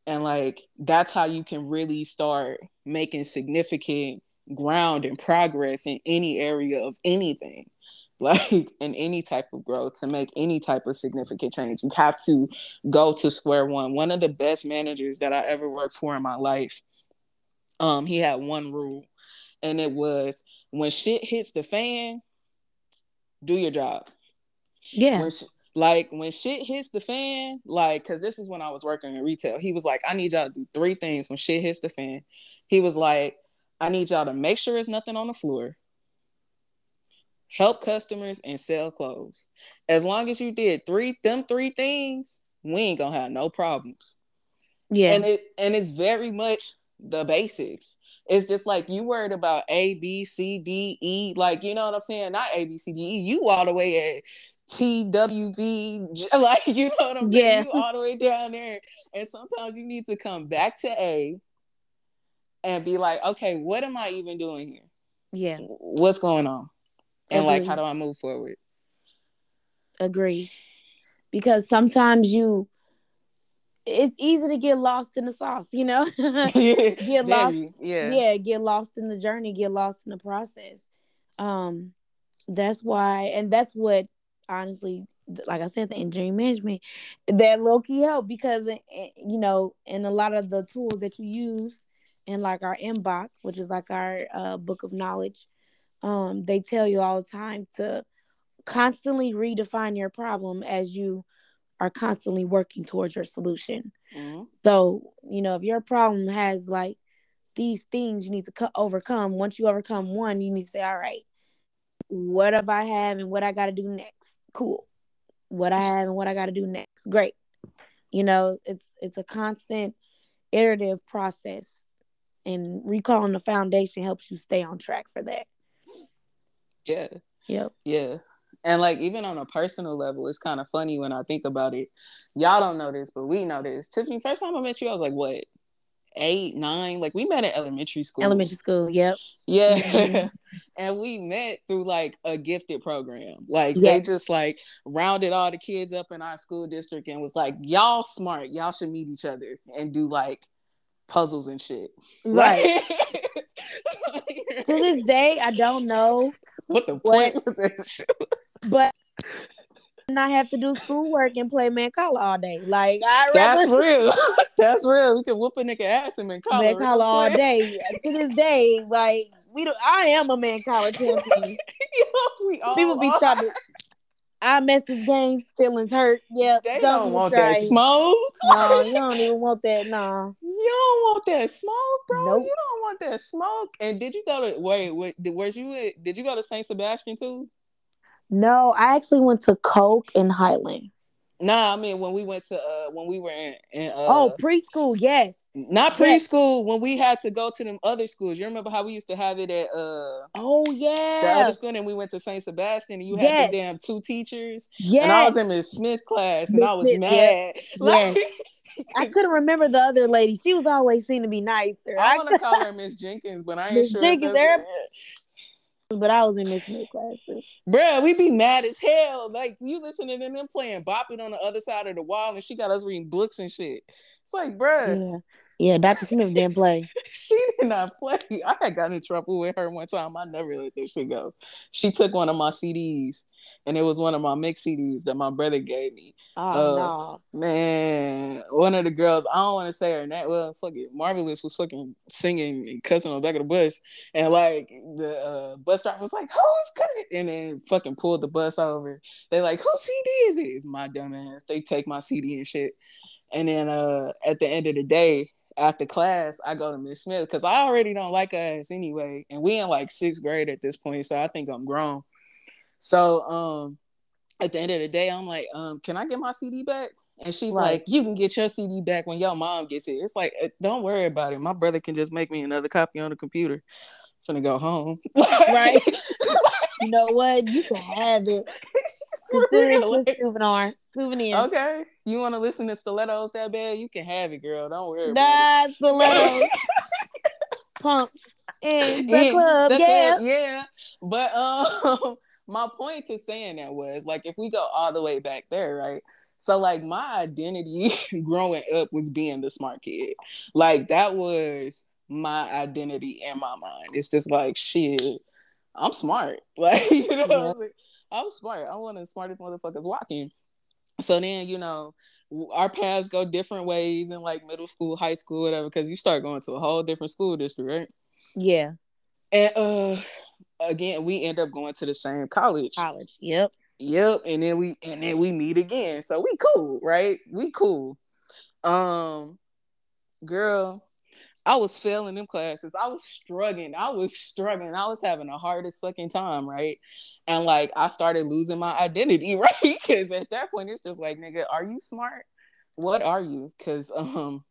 And like that's how you can really start making significant ground and progress in any area of anything like in any type of growth to make any type of significant change you have to go to square one one of the best managers that i ever worked for in my life um, he had one rule, and it was when shit hits the fan, do your job. Yeah. When sh- like when shit hits the fan, like, cause this is when I was working in retail. He was like, I need y'all to do three things when shit hits the fan. He was like, I need y'all to make sure there's nothing on the floor, help customers, and sell clothes. As long as you did three them three things, we ain't gonna have no problems. Yeah. And it and it's very much the basics. It's just like you worried about A, B, C, D, E, like you know what I'm saying? Not A, B, C, D, E. You all the way at T, W, V, like you know what I'm saying? Yeah. You all the way down there. And sometimes you need to come back to A and be like, okay, what am I even doing here? Yeah. What's going on? And Agreed. like, how do I move forward? Agree. Because sometimes you it's easy to get lost in the sauce, you know. get Very, lost, yeah, yeah, get lost in the journey, get lost in the process. Um, that's why, and that's what honestly, like I said, the engineering management that low key help because eh, eh, you know, in a lot of the tools that you use, in like our EMBoK, which is like our uh, book of knowledge, um, they tell you all the time to constantly redefine your problem as you are constantly working towards your solution. Mm-hmm. So, you know, if your problem has like these things you need to co- overcome, once you overcome one, you need to say, all right, what have I have and what I got to do next? Cool. What I have and what I got to do next. Great. You know, it's it's a constant iterative process and recalling the foundation helps you stay on track for that. Yeah. Yep. Yeah. And like even on a personal level, it's kind of funny when I think about it. Y'all don't know this, but we know this. Tiffany, first time I met you, I was like, what, eight, nine? Like we met at elementary school. Elementary school, yep. Yeah. Mm-hmm. and we met through like a gifted program. Like yes. they just like rounded all the kids up in our school district and was like, y'all smart. Y'all should meet each other and do like puzzles and shit. Right. to this day, I don't know what the point what, this but and I have to do schoolwork and play Mancala all day. Like I That's real. That's real. We can whoop a nigga ass in Mancala. Mancala all day. to this day, like we do I am a Mancala champion. we all People be trying to I mess this game, feelings hurt. Yeah, they don't, don't want try. that smoke. no, you don't even want that. No, you don't want that smoke, bro. Nope. You don't want that smoke. And did you go to wait? wait where's you? Did you go to Saint Sebastian too? No, I actually went to Coke in Highland. Nah, I mean when we went to uh when we were in, in uh, oh preschool, yes. Not preschool when we had to go to them other schools. You remember how we used to have it at uh oh yeah the other school and we went to Saint Sebastian and you yes. had the damn two teachers. Yeah, and I was in Miss Smith class and Ms. I was Smith, mad. Yes. Like, yes. I couldn't remember the other lady. She was always seen to be nicer. I, I want to call her Miss Jenkins, but I ain't Ms. sure. Jenkins, but I was in Miss Smith class too. Bruh, we be mad as hell. Like you listening to them playing bopping on the other side of the wall, and she got us reading books and shit. It's like, bruh. Yeah. Yeah, Dr. Smith didn't play. she did not play. I had gotten in trouble with her one time. I never let this shit go. She took one of my CDs and it was one of my mix CDs that my brother gave me. Oh uh, no, man! One of the girls, I don't want to say her name. Well, fuck it, Marvelous was fucking singing and cussing on the back of the bus, and like the uh, bus driver was like, "Who's cut?" And then fucking pulled the bus over. They like, "Whose CD is it?" It's my dumb ass. They take my CD and shit, and then uh, at the end of the day, after class, I go to Miss Smith because I already don't like ass anyway, and we in like sixth grade at this point, so I think I'm grown. So um at the end of the day, I'm like, um, can I get my CD back? And she's right. like, you can get your CD back when your mom gets it. It's like, uh, don't worry about it. My brother can just make me another copy on the computer. I'm gonna go home. right. you know what? You can have it. Consider it a souvenir. Souvenir. Okay. You want to listen to stilettos that bad? You can have it, girl. Don't worry. That's stilettos. Pumps in the yeah, club. The yeah. Club, yeah. But um my point to saying that was like if we go all the way back there, right? So like my identity growing up was being the smart kid. Like that was my identity in my mind. It's just like shit, I'm smart. Like you know, yeah. like, I'm smart. I'm one of the smartest motherfuckers walking. So then you know, our paths go different ways in like middle school, high school, whatever, because you start going to a whole different school district, right? Yeah. And uh again, we end up going to the same college. College. Yep. Yep. And then we and then we meet again. So we cool, right? We cool. Um, girl, I was failing them classes. I was struggling. I was struggling. I was having the hardest fucking time, right? And like I started losing my identity, right? Because at that point, it's just like, nigga, are you smart? What are you? Because um,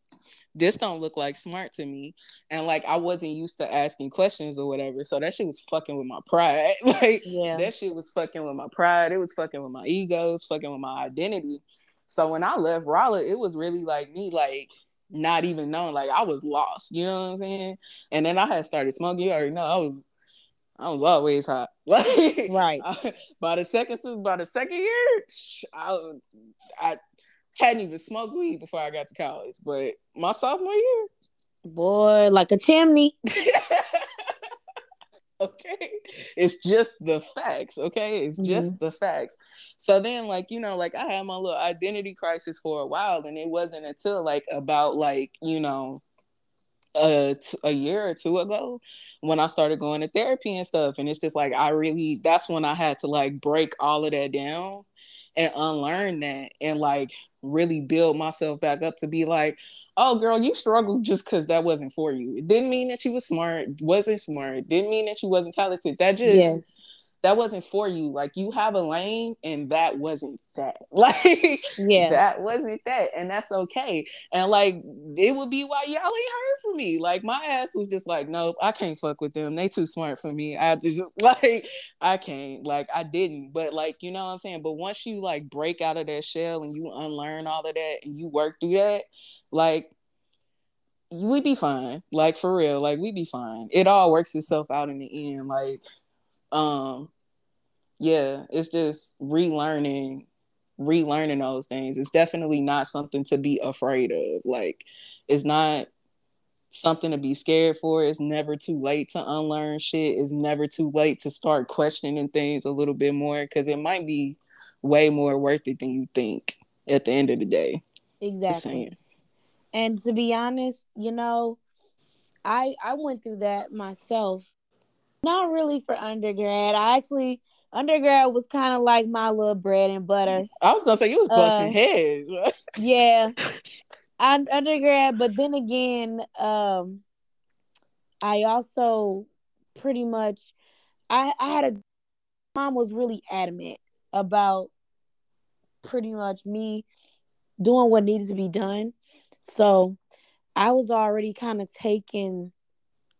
this don't look like smart to me. And like I wasn't used to asking questions or whatever. So that shit was fucking with my pride. like yeah. that shit was fucking with my pride. It was fucking with my egos, fucking with my identity. So when I left Rolla, it was really like me like not even knowing like I was lost. You know what I'm saying? And then I had started smoking. You already know I was I was always hot. Like, right. I, by the second by the second year, I, I hadn't even smoked weed before I got to college. But my sophomore year, boy, like a chimney. okay it's just the facts okay it's just mm-hmm. the facts so then like you know like i had my little identity crisis for a while and it wasn't until like about like you know a, t- a year or two ago when I started going to therapy and stuff. And it's just like, I really, that's when I had to like break all of that down and unlearn that and like really build myself back up to be like, oh girl, you struggled just because that wasn't for you. It didn't mean that you was smart, wasn't smart, didn't mean that you wasn't talented. That just yes that wasn't for you. Like you have a lane and that wasn't that. Like yeah, that wasn't that. And that's okay. And like it would be why y'all ain't heard from me. Like my ass was just like, nope, I can't fuck with them. They too smart for me. I just like I can't. Like I didn't. But like, you know what I'm saying? But once you like break out of that shell and you unlearn all of that and you work through that, like we'd be fine. Like for real. Like we'd be fine. It all works itself out in the end. Like um yeah it's just relearning relearning those things. It's definitely not something to be afraid of. Like it's not something to be scared for. It's never too late to unlearn shit. It's never too late to start questioning things a little bit more because it might be way more worth it than you think at the end of the day. Exactly. and to be honest you know i i went through that myself not really for undergrad. I actually undergrad was kind of like my little bread and butter. I was gonna say you was busting uh, heads. yeah, I'm undergrad, but then again, um, I also pretty much I I had a mom was really adamant about pretty much me doing what needed to be done. So I was already kind of taking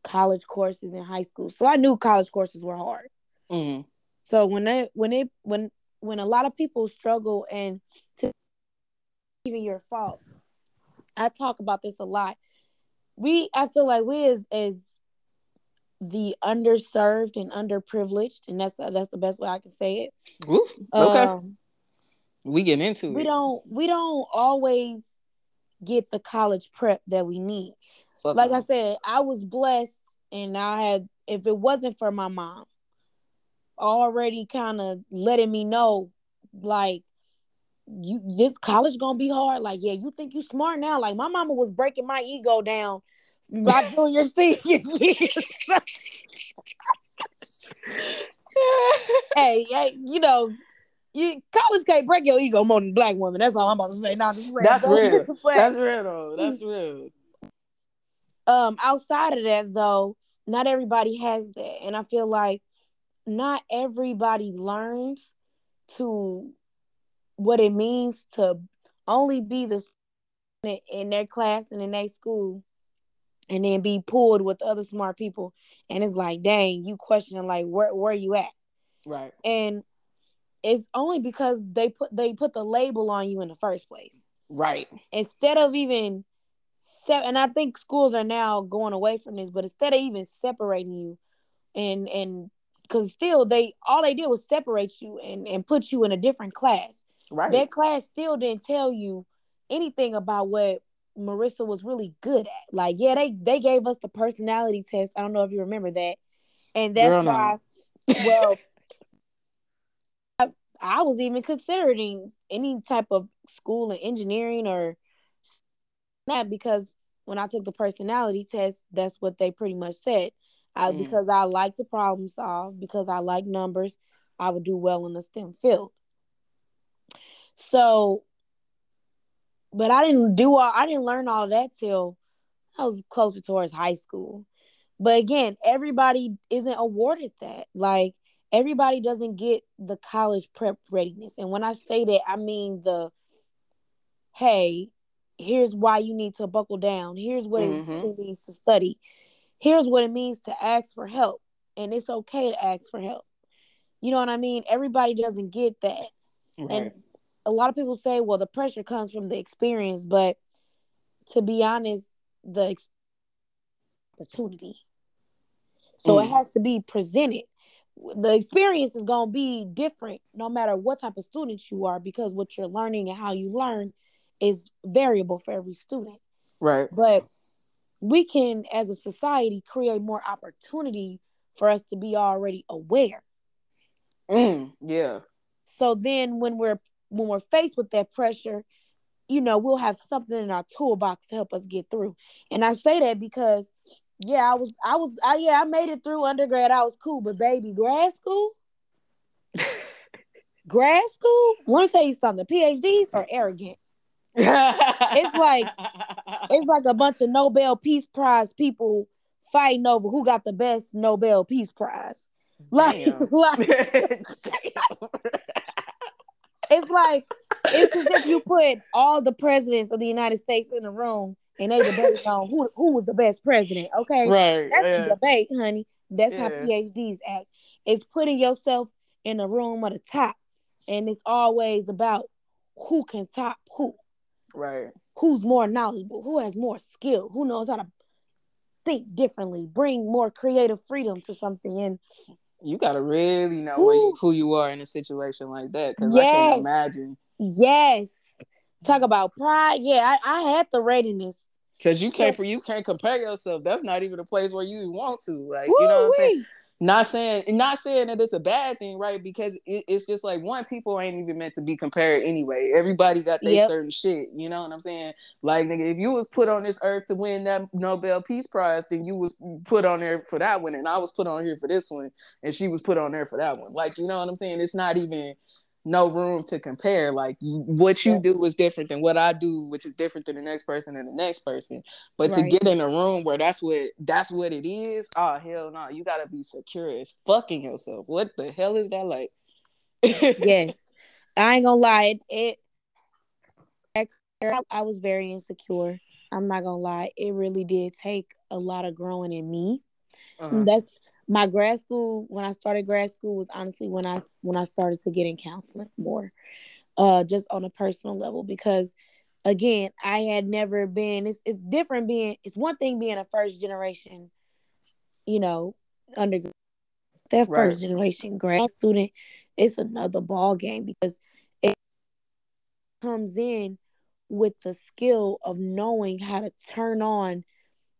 college courses in high school. So I knew college courses were hard. Mm-hmm. So when they when they when when a lot of people struggle and to even your fault, I talk about this a lot. We I feel like we as as the underserved and underprivileged, and that's that's the best way I can say it. Oof, okay. Um, we get into we it. We don't we don't always get the college prep that we need. Fuck like I said, I was blessed, and I had if it wasn't for my mom already kind of letting me know, like you this college gonna be hard. Like, yeah, you think you smart now? Like my mama was breaking my ego down by junior senior hey, hey, you know, you college can't break your ego more than black woman. That's all I'm about to say. Now, that's real. that's real though. That's real. Um, outside of that though, not everybody has that. And I feel like not everybody learns to what it means to only be the in their class and in their school and then be pulled with other smart people. And it's like dang you questioning like where where you at? Right. And it's only because they put they put the label on you in the first place. Right. Instead of even and I think schools are now going away from this, but instead of even separating you and and because still they all they did was separate you and and put you in a different class. Right. That class still didn't tell you anything about what Marissa was really good at. Like, yeah, they they gave us the personality test. I don't know if you remember that, and that's Girl, why. No. Well, I, I was even considering any type of school in engineering or that because when I took the personality test, that's what they pretty much said. I, mm. Because I like to problem solve, because I like numbers, I would do well in the STEM field. So, but I didn't do all, I didn't learn all of that till I was closer towards high school. But again, everybody isn't awarded that. Like, everybody doesn't get the college prep readiness. And when I say that, I mean the, hey, here's why you need to buckle down. Here's what mm-hmm. it means to study. Here's what it means to ask for help. And it's okay to ask for help. You know what I mean? Everybody doesn't get that. Right. And a lot of people say, well, the pressure comes from the experience, but to be honest, the opportunity. So mm. it has to be presented. The experience is going to be different no matter what type of student you are because what you're learning and how you learn is variable for every student. Right. But we can, as a society, create more opportunity for us to be already aware. Mm, yeah. So then when we're when we're faced with that pressure, you know, we'll have something in our toolbox to help us get through. And I say that because yeah, I was I was I yeah, I made it through undergrad. I was cool, but baby, grad school grad school, want to tell you something, PhDs are arrogant. It's like it's like a bunch of Nobel Peace Prize people fighting over who got the best Nobel Peace Prize. Like, like it's like it's as if you put all the presidents of the United States in a room and they debate on who who was the best president. Okay, right? That's yeah. a debate, honey. That's yeah. how PhDs act. It's putting yourself in a room at the top, and it's always about who can top who. Right. Who's more knowledgeable? Who has more skill? Who knows how to think differently? Bring more creative freedom to something. And you gotta really know you, who you are in a situation like that because yes. I can't imagine. Yes. Talk about pride. Yeah, I, I had the readiness. Cause you can't you can't compare yourself. That's not even a place where you want to. Like, Woo-wee. you know what I'm saying? Not saying not saying that it's a bad thing right? Because it, it's just like one people ain't even meant to be compared anyway. Everybody got their yep. certain shit you know what i'm saying? Like nigga if you was put on this earth to win that nobel peace prize then you was put on there for that one and i was put on here for this one and she was put on there for that one. Like you know what i'm saying? It's not even no room to compare. Like what you do is different than what I do, which is different than the next person and the next person. But right. to get in a room where that's what that's what it is, oh hell no, you gotta be secure as fucking yourself. What the hell is that like? yes. I ain't gonna lie, it, it I was very insecure. I'm not gonna lie. It really did take a lot of growing in me. Uh-huh. That's my grad school when I started grad school was honestly when I when I started to get in counseling more, uh, just on a personal level because again I had never been. It's it's different being. It's one thing being a first generation, you know, undergrad. That right. first generation grad student, it's another ball game because it comes in with the skill of knowing how to turn on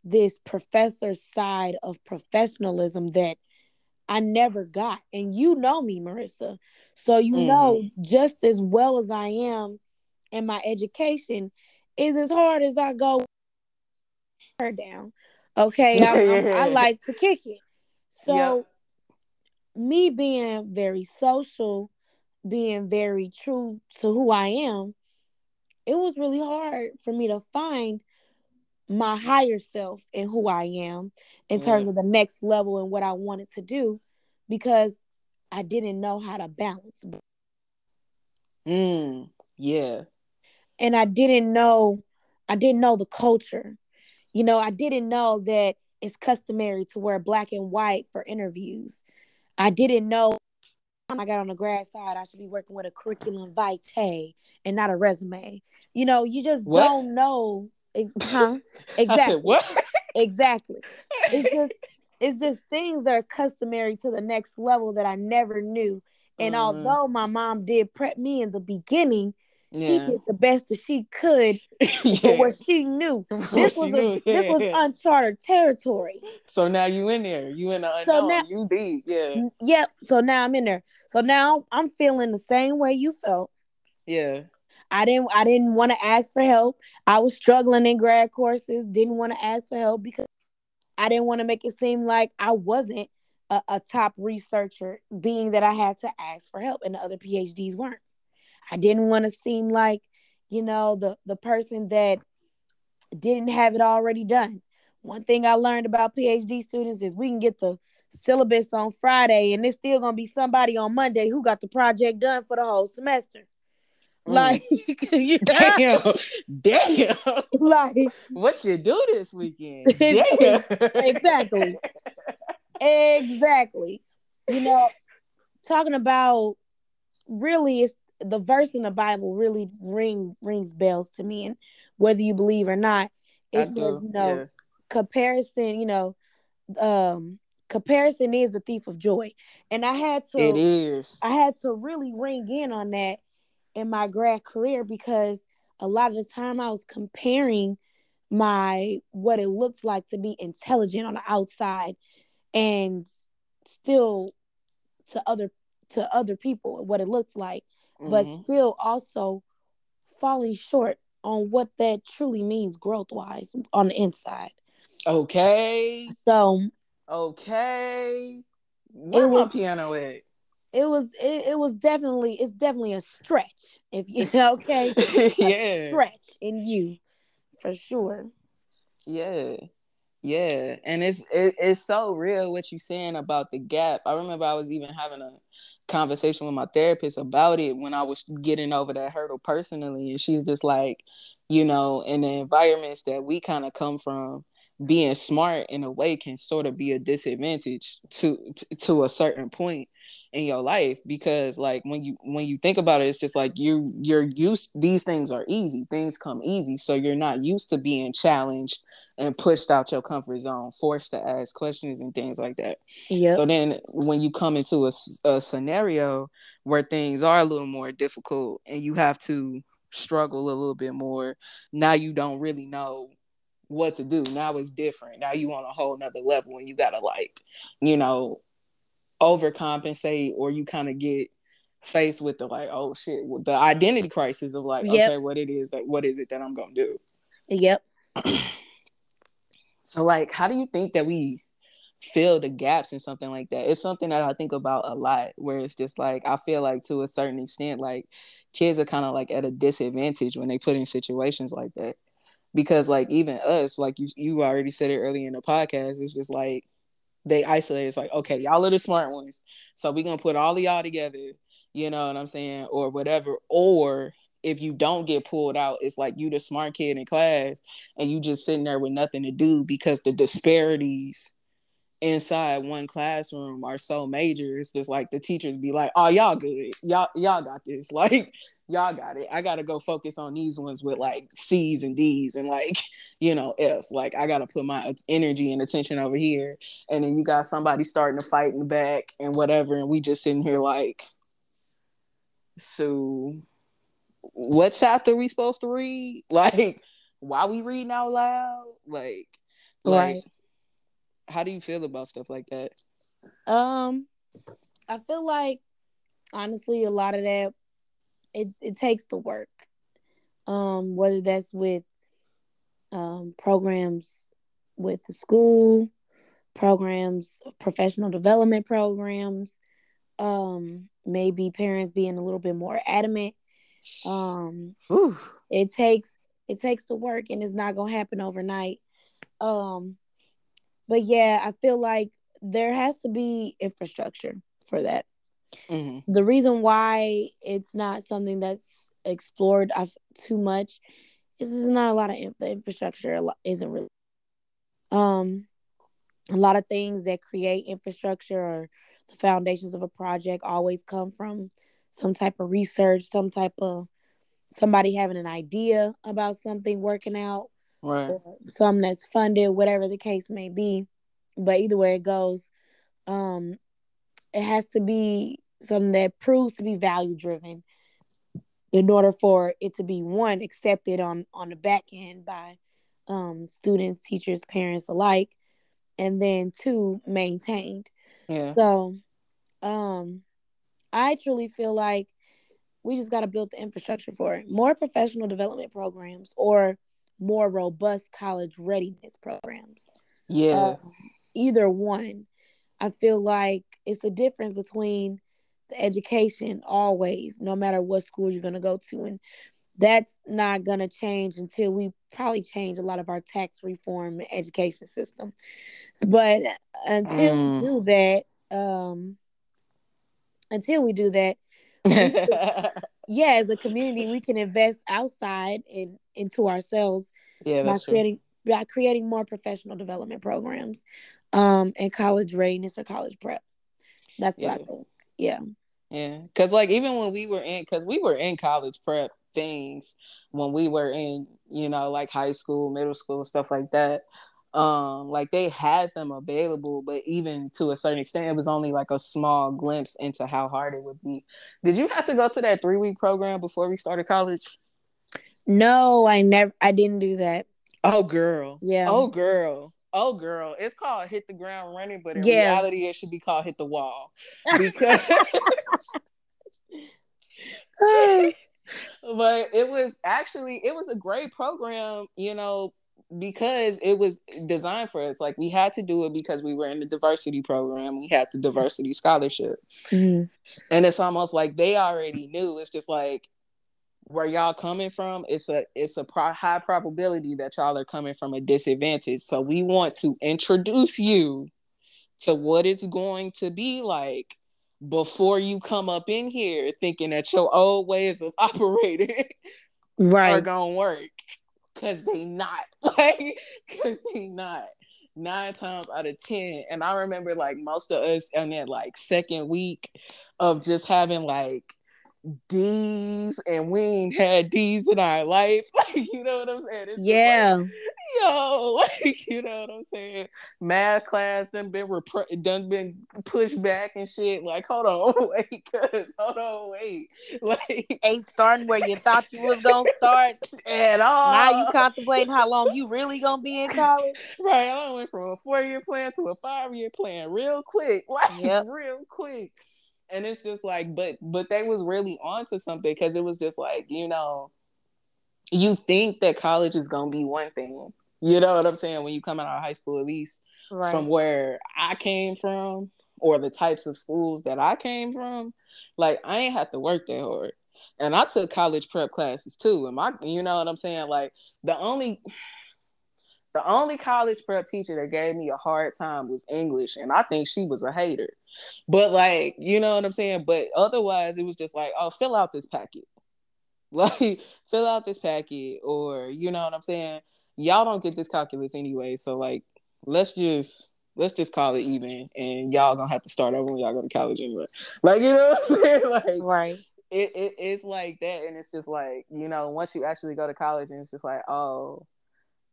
this professor side of professionalism that I never got. And you know me, Marissa. So you mm. know just as well as I am in my education is as hard as I go her down. Okay. I, I, I like to kick it. So yep. me being very social, being very true to who I am, it was really hard for me to find my higher self and who I am in terms of the next level and what I wanted to do because I didn't know how to balance. Mm, yeah. And I didn't know I didn't know the culture. You know, I didn't know that it's customary to wear black and white for interviews. I didn't know I got on the grad side, I should be working with a curriculum vitae and not a resume. You know, you just what? don't know Huh? Exactly. Said, what? exactly. It's just it's just things that are customary to the next level that I never knew. And mm. although my mom did prep me in the beginning, yeah. she did the best that she could yeah. for what she knew. this was a, yeah. this was uncharted territory. So now you in there. You in the unknown. So now, you deep. Yeah. Yep. So now I'm in there. So now I'm feeling the same way you felt. Yeah. I didn't I didn't want to ask for help. I was struggling in grad courses, didn't want to ask for help because I didn't want to make it seem like I wasn't a, a, top researcher, being that I had to ask for help and the other PhDs weren't. I didn't want to seem like, you know, the the person that didn't have it already done. One thing I learned about PhD students is we can get the syllabus on Friday and there's still gonna be somebody on Monday who got the project done for the whole semester. Mm. Like, damn, damn. Like, what you do this weekend? Damn. exactly. Exactly. You know, talking about really it's the verse in the Bible really ring rings bells to me, and whether you believe or not, it says you know yeah. comparison. You know, um, comparison is the thief of joy, and I had to. It is. I had to really ring in on that in my grad career because a lot of the time I was comparing my what it looks like to be intelligent on the outside and still to other to other people what it looks like mm-hmm. but still also falling short on what that truly means growth wise on the inside. Okay. So okay. Where it was, my piano at? It was it, it was definitely it's definitely a stretch. If you okay. yeah. stretch in you for sure. Yeah. Yeah, and it's it, it's so real what you're saying about the gap. I remember I was even having a conversation with my therapist about it when I was getting over that hurdle personally, and she's just like, you know, in the environments that we kind of come from, being smart in a way can sort of be a disadvantage to to a certain point in your life because like when you when you think about it it's just like you you're used these things are easy things come easy so you're not used to being challenged and pushed out your comfort zone forced to ask questions and things like that yeah so then when you come into a, a scenario where things are a little more difficult and you have to struggle a little bit more now you don't really know what to do. Now it's different. Now you on a whole nother level and you gotta like, you know, overcompensate or you kind of get faced with the like, oh shit, the identity crisis of like, yep. okay, what it is that what is it that I'm gonna do? Yep. so like how do you think that we fill the gaps in something like that? It's something that I think about a lot where it's just like I feel like to a certain extent, like kids are kind of like at a disadvantage when they put in situations like that because like even us like you you already said it early in the podcast it's just like they isolate it's like okay y'all are the smart ones. So we're gonna put all of y'all together you know what i'm saying or whatever. Or if you don't get pulled out it's like you the smart kid in class and you just sitting there with nothing to do because the disparities inside one classroom are so major. It's just like the teachers be like oh y'all good. Y'all y'all got this. Like y'all got it. I gotta go focus on these ones with like C's and D's and like, you know, F's. Like I gotta put my energy and attention over here. And then you got somebody starting to fight in the back and whatever, and we just sitting here like, so what chapter we supposed to read? Like, why we reading out loud? Like, right. like how do you feel about stuff like that? Um, I feel like honestly a lot of that it, it takes the work. Um, whether that's with um, programs with the school, programs, professional development programs, um, maybe parents being a little bit more adamant. Um, it takes it takes the work, and it's not gonna happen overnight. Um, but yeah, I feel like there has to be infrastructure for that. Mm-hmm. The reason why it's not something that's explored too much is there's not a lot of the infrastructure isn't really um a lot of things that create infrastructure or the foundations of a project always come from some type of research, some type of somebody having an idea about something working out, right? something that's funded, whatever the case may be. But either way it goes, um, it has to be something that proves to be value driven in order for it to be one accepted on on the back end by um, students teachers parents alike and then two maintained. Yeah. so um i truly feel like we just got to build the infrastructure for it. More professional development programs or more robust college readiness programs. Yeah. Um, either one I feel like it's the difference between the education always, no matter what school you're gonna go to. And that's not gonna change until we probably change a lot of our tax reform education system. But until mm. we do that, um until we do that, yeah, as a community, we can invest outside and into ourselves yeah, by creating by creating more professional development programs um and college readiness or college prep. That's yeah. what I think. Yeah. Yeah. Cause like even when we were in cause we were in college prep things when we were in, you know, like high school, middle school, stuff like that. Um, like they had them available, but even to a certain extent, it was only like a small glimpse into how hard it would be. Did you have to go to that three week program before we started college? No, I never I didn't do that. Oh girl. Yeah. Oh girl. Oh girl, it's called hit the ground running, but in yeah. reality, it should be called hit the wall because but it was actually it was a great program, you know, because it was designed for us. Like we had to do it because we were in the diversity program. We had the diversity scholarship. Mm-hmm. And it's almost like they already knew. It's just like where y'all coming from, it's a it's a pro- high probability that y'all are coming from a disadvantage. So we want to introduce you to what it's going to be like before you come up in here thinking that your old ways of operating right. are gonna work because they not like because they not nine times out of ten and i remember like most of us in that like second week of just having like D's and we ain't had D's in our life. Like, you know what I'm saying? It's yeah. Like, yo, like, you know what I'm saying? Math class done been rep- done been pushed back and shit. Like, hold on, wait, cuz hold on, wait. Like ain't starting where you thought you was gonna start at all. Now you contemplating how long you really gonna be in college. Right. I went from a four-year plan to a five-year plan real quick. Like yep. real quick. And it's just like, but but they was really onto something because it was just like, you know, you think that college is gonna be one thing. You know what I'm saying? When you come out of high school, at least right. from where I came from, or the types of schools that I came from, like I ain't have to work that hard. And I took college prep classes too. And my, you know what I'm saying? Like the only the only college prep teacher that gave me a hard time was English, and I think she was a hater. But like, you know what I'm saying? But otherwise, it was just like, oh, fill out this packet. Like, fill out this packet, or you know what I'm saying? Y'all don't get this calculus anyway, so like, let's just let's just call it even, and y'all gonna have to start over when y'all go to college anyway. Like, you know what I'm saying? Like, right. It, it it's like that, and it's just like you know, once you actually go to college, and it's just like, oh,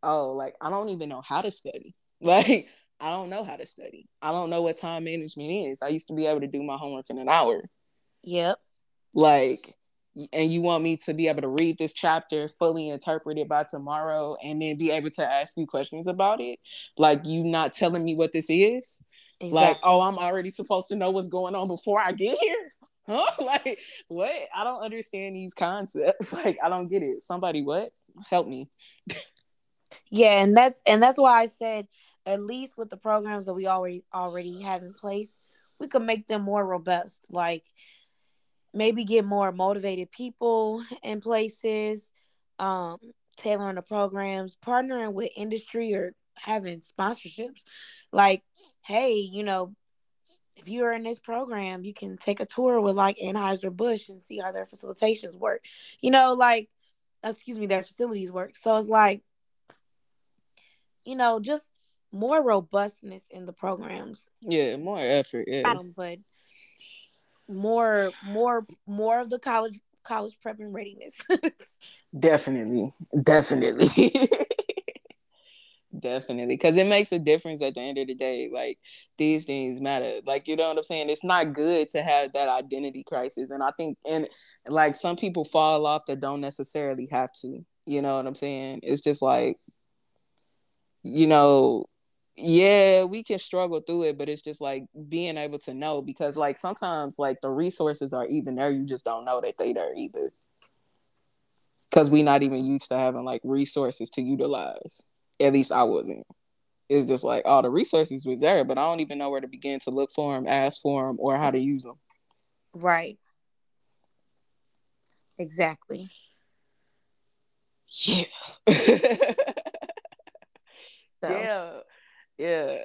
oh, like I don't even know how to study. Like I don't know how to study. I don't know what time management is. I used to be able to do my homework in an hour. Yep. Like, and you want me to be able to read this chapter, fully interpret it by tomorrow, and then be able to ask you questions about it? Like, you not telling me what this is? Exactly. Like, oh, I'm already supposed to know what's going on before I get here? Huh? Like, what? I don't understand these concepts. Like, I don't get it. Somebody, what? Help me. yeah, and that's and that's why I said at least with the programs that we already already have in place, we could make them more robust. Like maybe get more motivated people in places, um, tailoring the programs, partnering with industry or having sponsorships. Like, hey, you know, if you're in this program, you can take a tour with like Anheuser Busch and see how their facilitations work. You know, like excuse me, their facilities work. So it's like, you know, just more robustness in the programs. Yeah, more effort. Yeah, but more, more, more of the college college prep and readiness. definitely, definitely, definitely, because it makes a difference at the end of the day. Like these things matter. Like you know what I'm saying. It's not good to have that identity crisis, and I think and like some people fall off that don't necessarily have to. You know what I'm saying? It's just like you know yeah we can struggle through it but it's just like being able to know because like sometimes like the resources are even there you just don't know that they there either. Because we not even used to having like resources to utilize at least i wasn't. It's just like all oh, the resources was there but i don't even know where to begin to look for them ask for them or how to use them right. Exactly. Yeah. So. yeah yeah.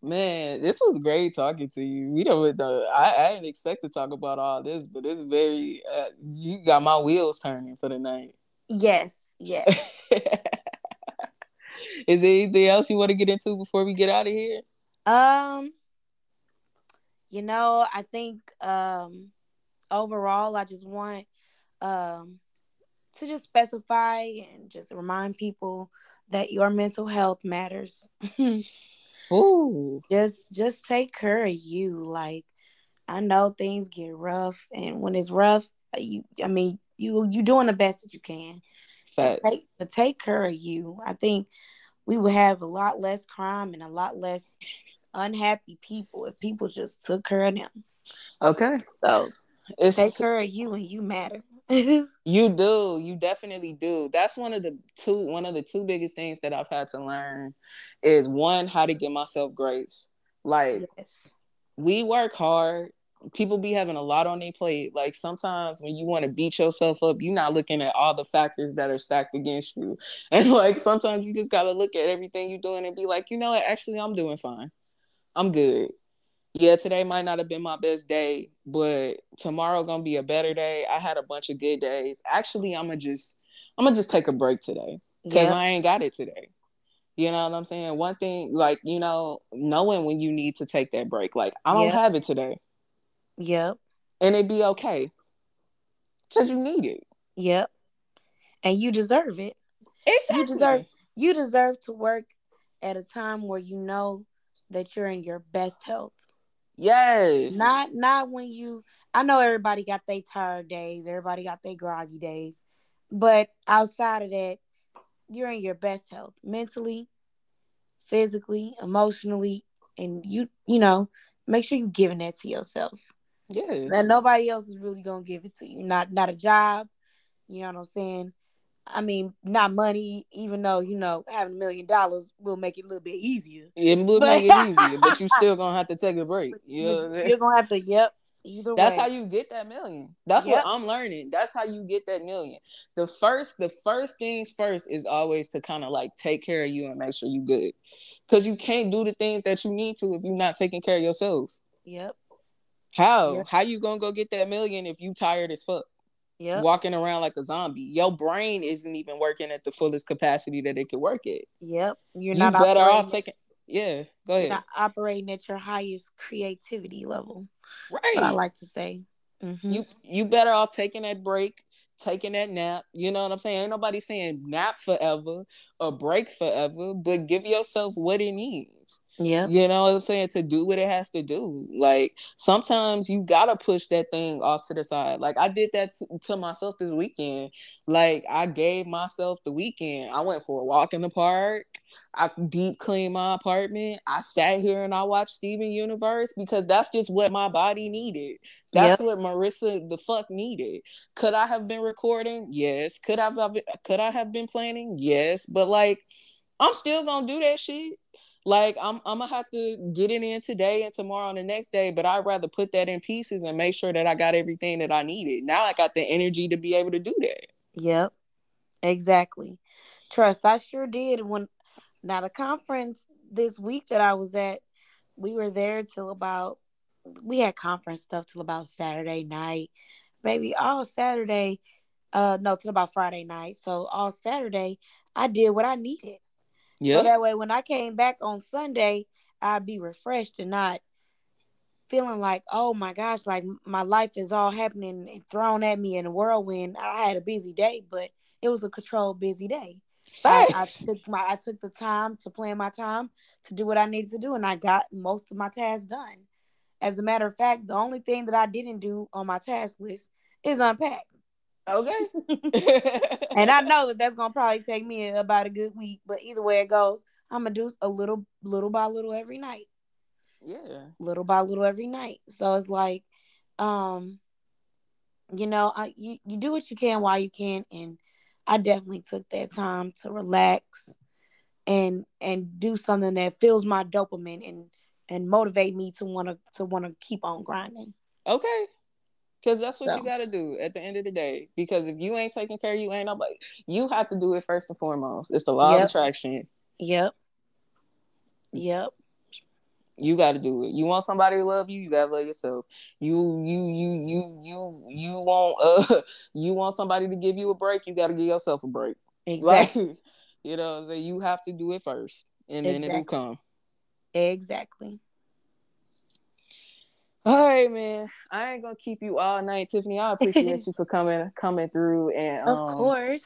Man, this was great talking to you. We don't know. I, I didn't expect to talk about all this, but it's very. Uh, you got my wheels turning for the night. Yes. Yes. Is there anything else you want to get into before we get out of here? Um, you know, I think um overall, I just want um to just specify and just remind people that your mental health matters. Ooh. Just just take care of you. Like I know things get rough and when it's rough, uh, you I mean you you doing the best that you can. But take, but take care of you. I think we would have a lot less crime and a lot less unhappy people if people just took care of them. Okay. So it's take care of you and you matter. you do, you definitely do. That's one of the two one of the two biggest things that I've had to learn is one how to give myself grace. Like yes. we work hard people be having a lot on their plate. Like sometimes when you want to beat yourself up, you're not looking at all the factors that are stacked against you. And like sometimes you just gotta look at everything you're doing and be like, you know what, actually I'm doing fine. I'm good. Yeah, today might not have been my best day, but tomorrow gonna be a better day. I had a bunch of good days. Actually, I'm gonna just I'm gonna just take a break today because yep. I ain't got it today. You know what I'm saying? One thing, like, you know, knowing when you need to take that break. Like, I don't have it today. Yep. And it'd be okay. Because you need it. Yep. And you deserve it. Exactly. You deserve you deserve to work at a time where you know that you're in your best health. Yes. Not not when you I know everybody got their tired days, everybody got their groggy days. But outside of that, you're in your best health mentally, physically, emotionally, and you you know, make sure you're giving that to yourself. Yeah. And nobody else is really gonna give it to you. Not not a job. You know what I'm saying? I mean, not money, even though, you know, having a million dollars will make it a little bit easier. It will but, make it easier, but you still gonna have to take a break. You know You're gonna have to, yep. Either That's way. how you get that million. That's yep. what I'm learning. That's how you get that million. The first, the first things first is always to kind of like take care of you and make sure you good. Cause you can't do the things that you need to if you're not taking care of yourself. Yep. How? Yep. How you gonna go get that million if you tired as fuck? Yeah. Walking around like a zombie. Your brain isn't even working at the fullest capacity that it could work at. Yep. You're not you better off taking yeah, go ahead. not operating at your highest creativity level. Right. I like to say. Mm-hmm. You you better off taking that break, taking that nap. You know what I'm saying? Ain't nobody saying nap forever or break forever, but give yourself what it needs. Yeah. You know what I'm saying? To do what it has to do. Like sometimes you gotta push that thing off to the side. Like I did that t- to myself this weekend. Like I gave myself the weekend. I went for a walk in the park. I deep cleaned my apartment. I sat here and I watched Steven Universe because that's just what my body needed. That's yep. what Marissa the fuck needed. Could I have been recording? Yes. Could I have could I have been planning? Yes. But like I'm still gonna do that shit like I'm I'm gonna have to get it in today and tomorrow and the next day, but I'd rather put that in pieces and make sure that I got everything that I needed. Now I got the energy to be able to do that. Yep. Exactly. Trust, I sure did when now the conference this week that I was at, we were there till about we had conference stuff till about Saturday night. Maybe all Saturday, uh no, till about Friday night. So all Saturday I did what I needed. Yeah. So that way, when I came back on Sunday, I'd be refreshed and not feeling like, oh my gosh, like my life is all happening and thrown at me in a whirlwind. I had a busy day, but it was a controlled busy day. I, I, took my I took the time to plan my time to do what I needed to do, and I got most of my tasks done. As a matter of fact, the only thing that I didn't do on my task list is unpack. Okay. and I know that that's gonna probably take me about a good week, but either way it goes, I'm gonna do a little, little by little every night. Yeah. Little by little every night. So it's like, um, you know, I you, you do what you can while you can, and I definitely took that time to relax and and do something that fills my dopamine and and motivate me to want to to want to keep on grinding. Okay. Because that's what so. you got to do at the end of the day. Because if you ain't taking care of you, ain't nobody. You have to do it first and foremost. It's the law yep. of attraction. Yep. Yep. You got to do it. You want somebody to love you, you got to love yourself. You you you you you you want uh you want somebody to give you a break, you got to give yourself a break. Exactly. Like, you know, so you have to do it first, and then exactly. it'll come. Exactly. All right, man. I ain't gonna keep you all night, Tiffany. I appreciate you for coming coming through and um, of course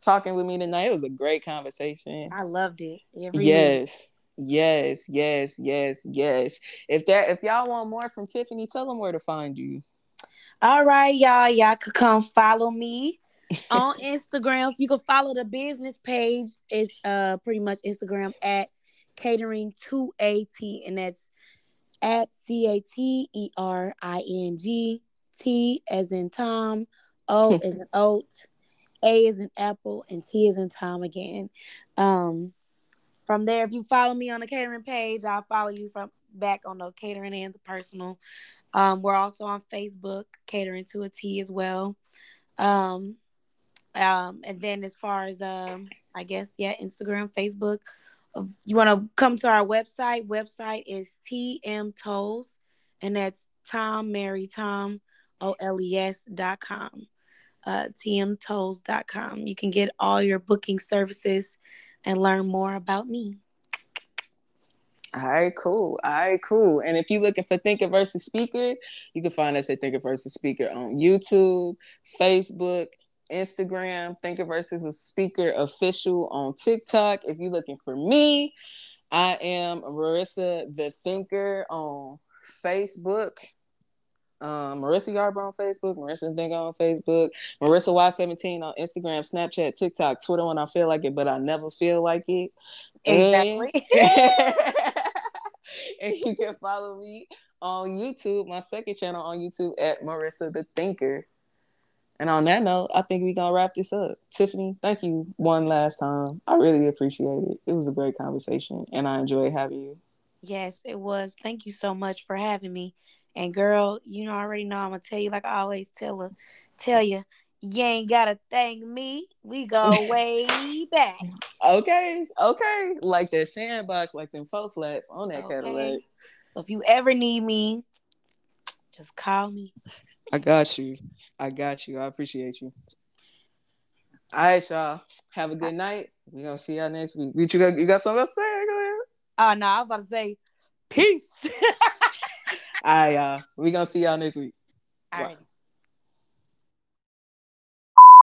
talking with me tonight. It was a great conversation. I loved it. Every yes. Week. Yes, yes, yes, yes. If that if y'all want more from Tiffany, tell them where to find you. All right, y'all. Y'all could come follow me on Instagram. You can follow the business page. It's uh pretty much Instagram at catering to AT, and that's at C A T E R I N G T as in Tom, O as in oat, A as in apple, and T as in Tom again. Um, from there, if you follow me on the catering page, I'll follow you from back on the catering and the personal. Um, we're also on Facebook, catering to a T as well. Um, um, and then as far as um, I guess yeah, Instagram, Facebook. You want to come to our website? Website is TM Toles, and that's Tom Mary Tom O L E S dot com. Uh, tmtoles.com. You can get all your booking services and learn more about me. All right, cool. All right, cool. And if you're looking for Thinker versus Speaker, you can find us at Thinker versus Speaker on YouTube, Facebook, Instagram, Thinker versus a Speaker official on TikTok. If you're looking for me, I am Marissa the Thinker on Facebook. Um, Marissa Yarbrough on Facebook, Marissa Thinker on Facebook, Marissa Y17 on Instagram, Snapchat, TikTok, Twitter when I feel like it, but I never feel like it. Exactly. And- and you can follow me on YouTube, my second channel on YouTube at Marissa the Thinker. And on that note, I think we're gonna wrap this up. Tiffany, thank you one last time. I really appreciate it. It was a great conversation and I enjoyed having you. Yes, it was. Thank you so much for having me. And girl, you know, I already know I'm gonna tell you like I always tell her, tell you, you ain't gotta thank me. We go way back. Okay, okay. Like that sandbox, like them faux flats on that okay. Cadillac. If you ever need me, just call me. I got you. I got you. I appreciate you. All right, y'all. Have a good night. We're gonna see y'all next week. You got, you got something else to say? Go ahead. Oh no, I was about to say peace. All right, y'all. We gonna see y'all next week. All right.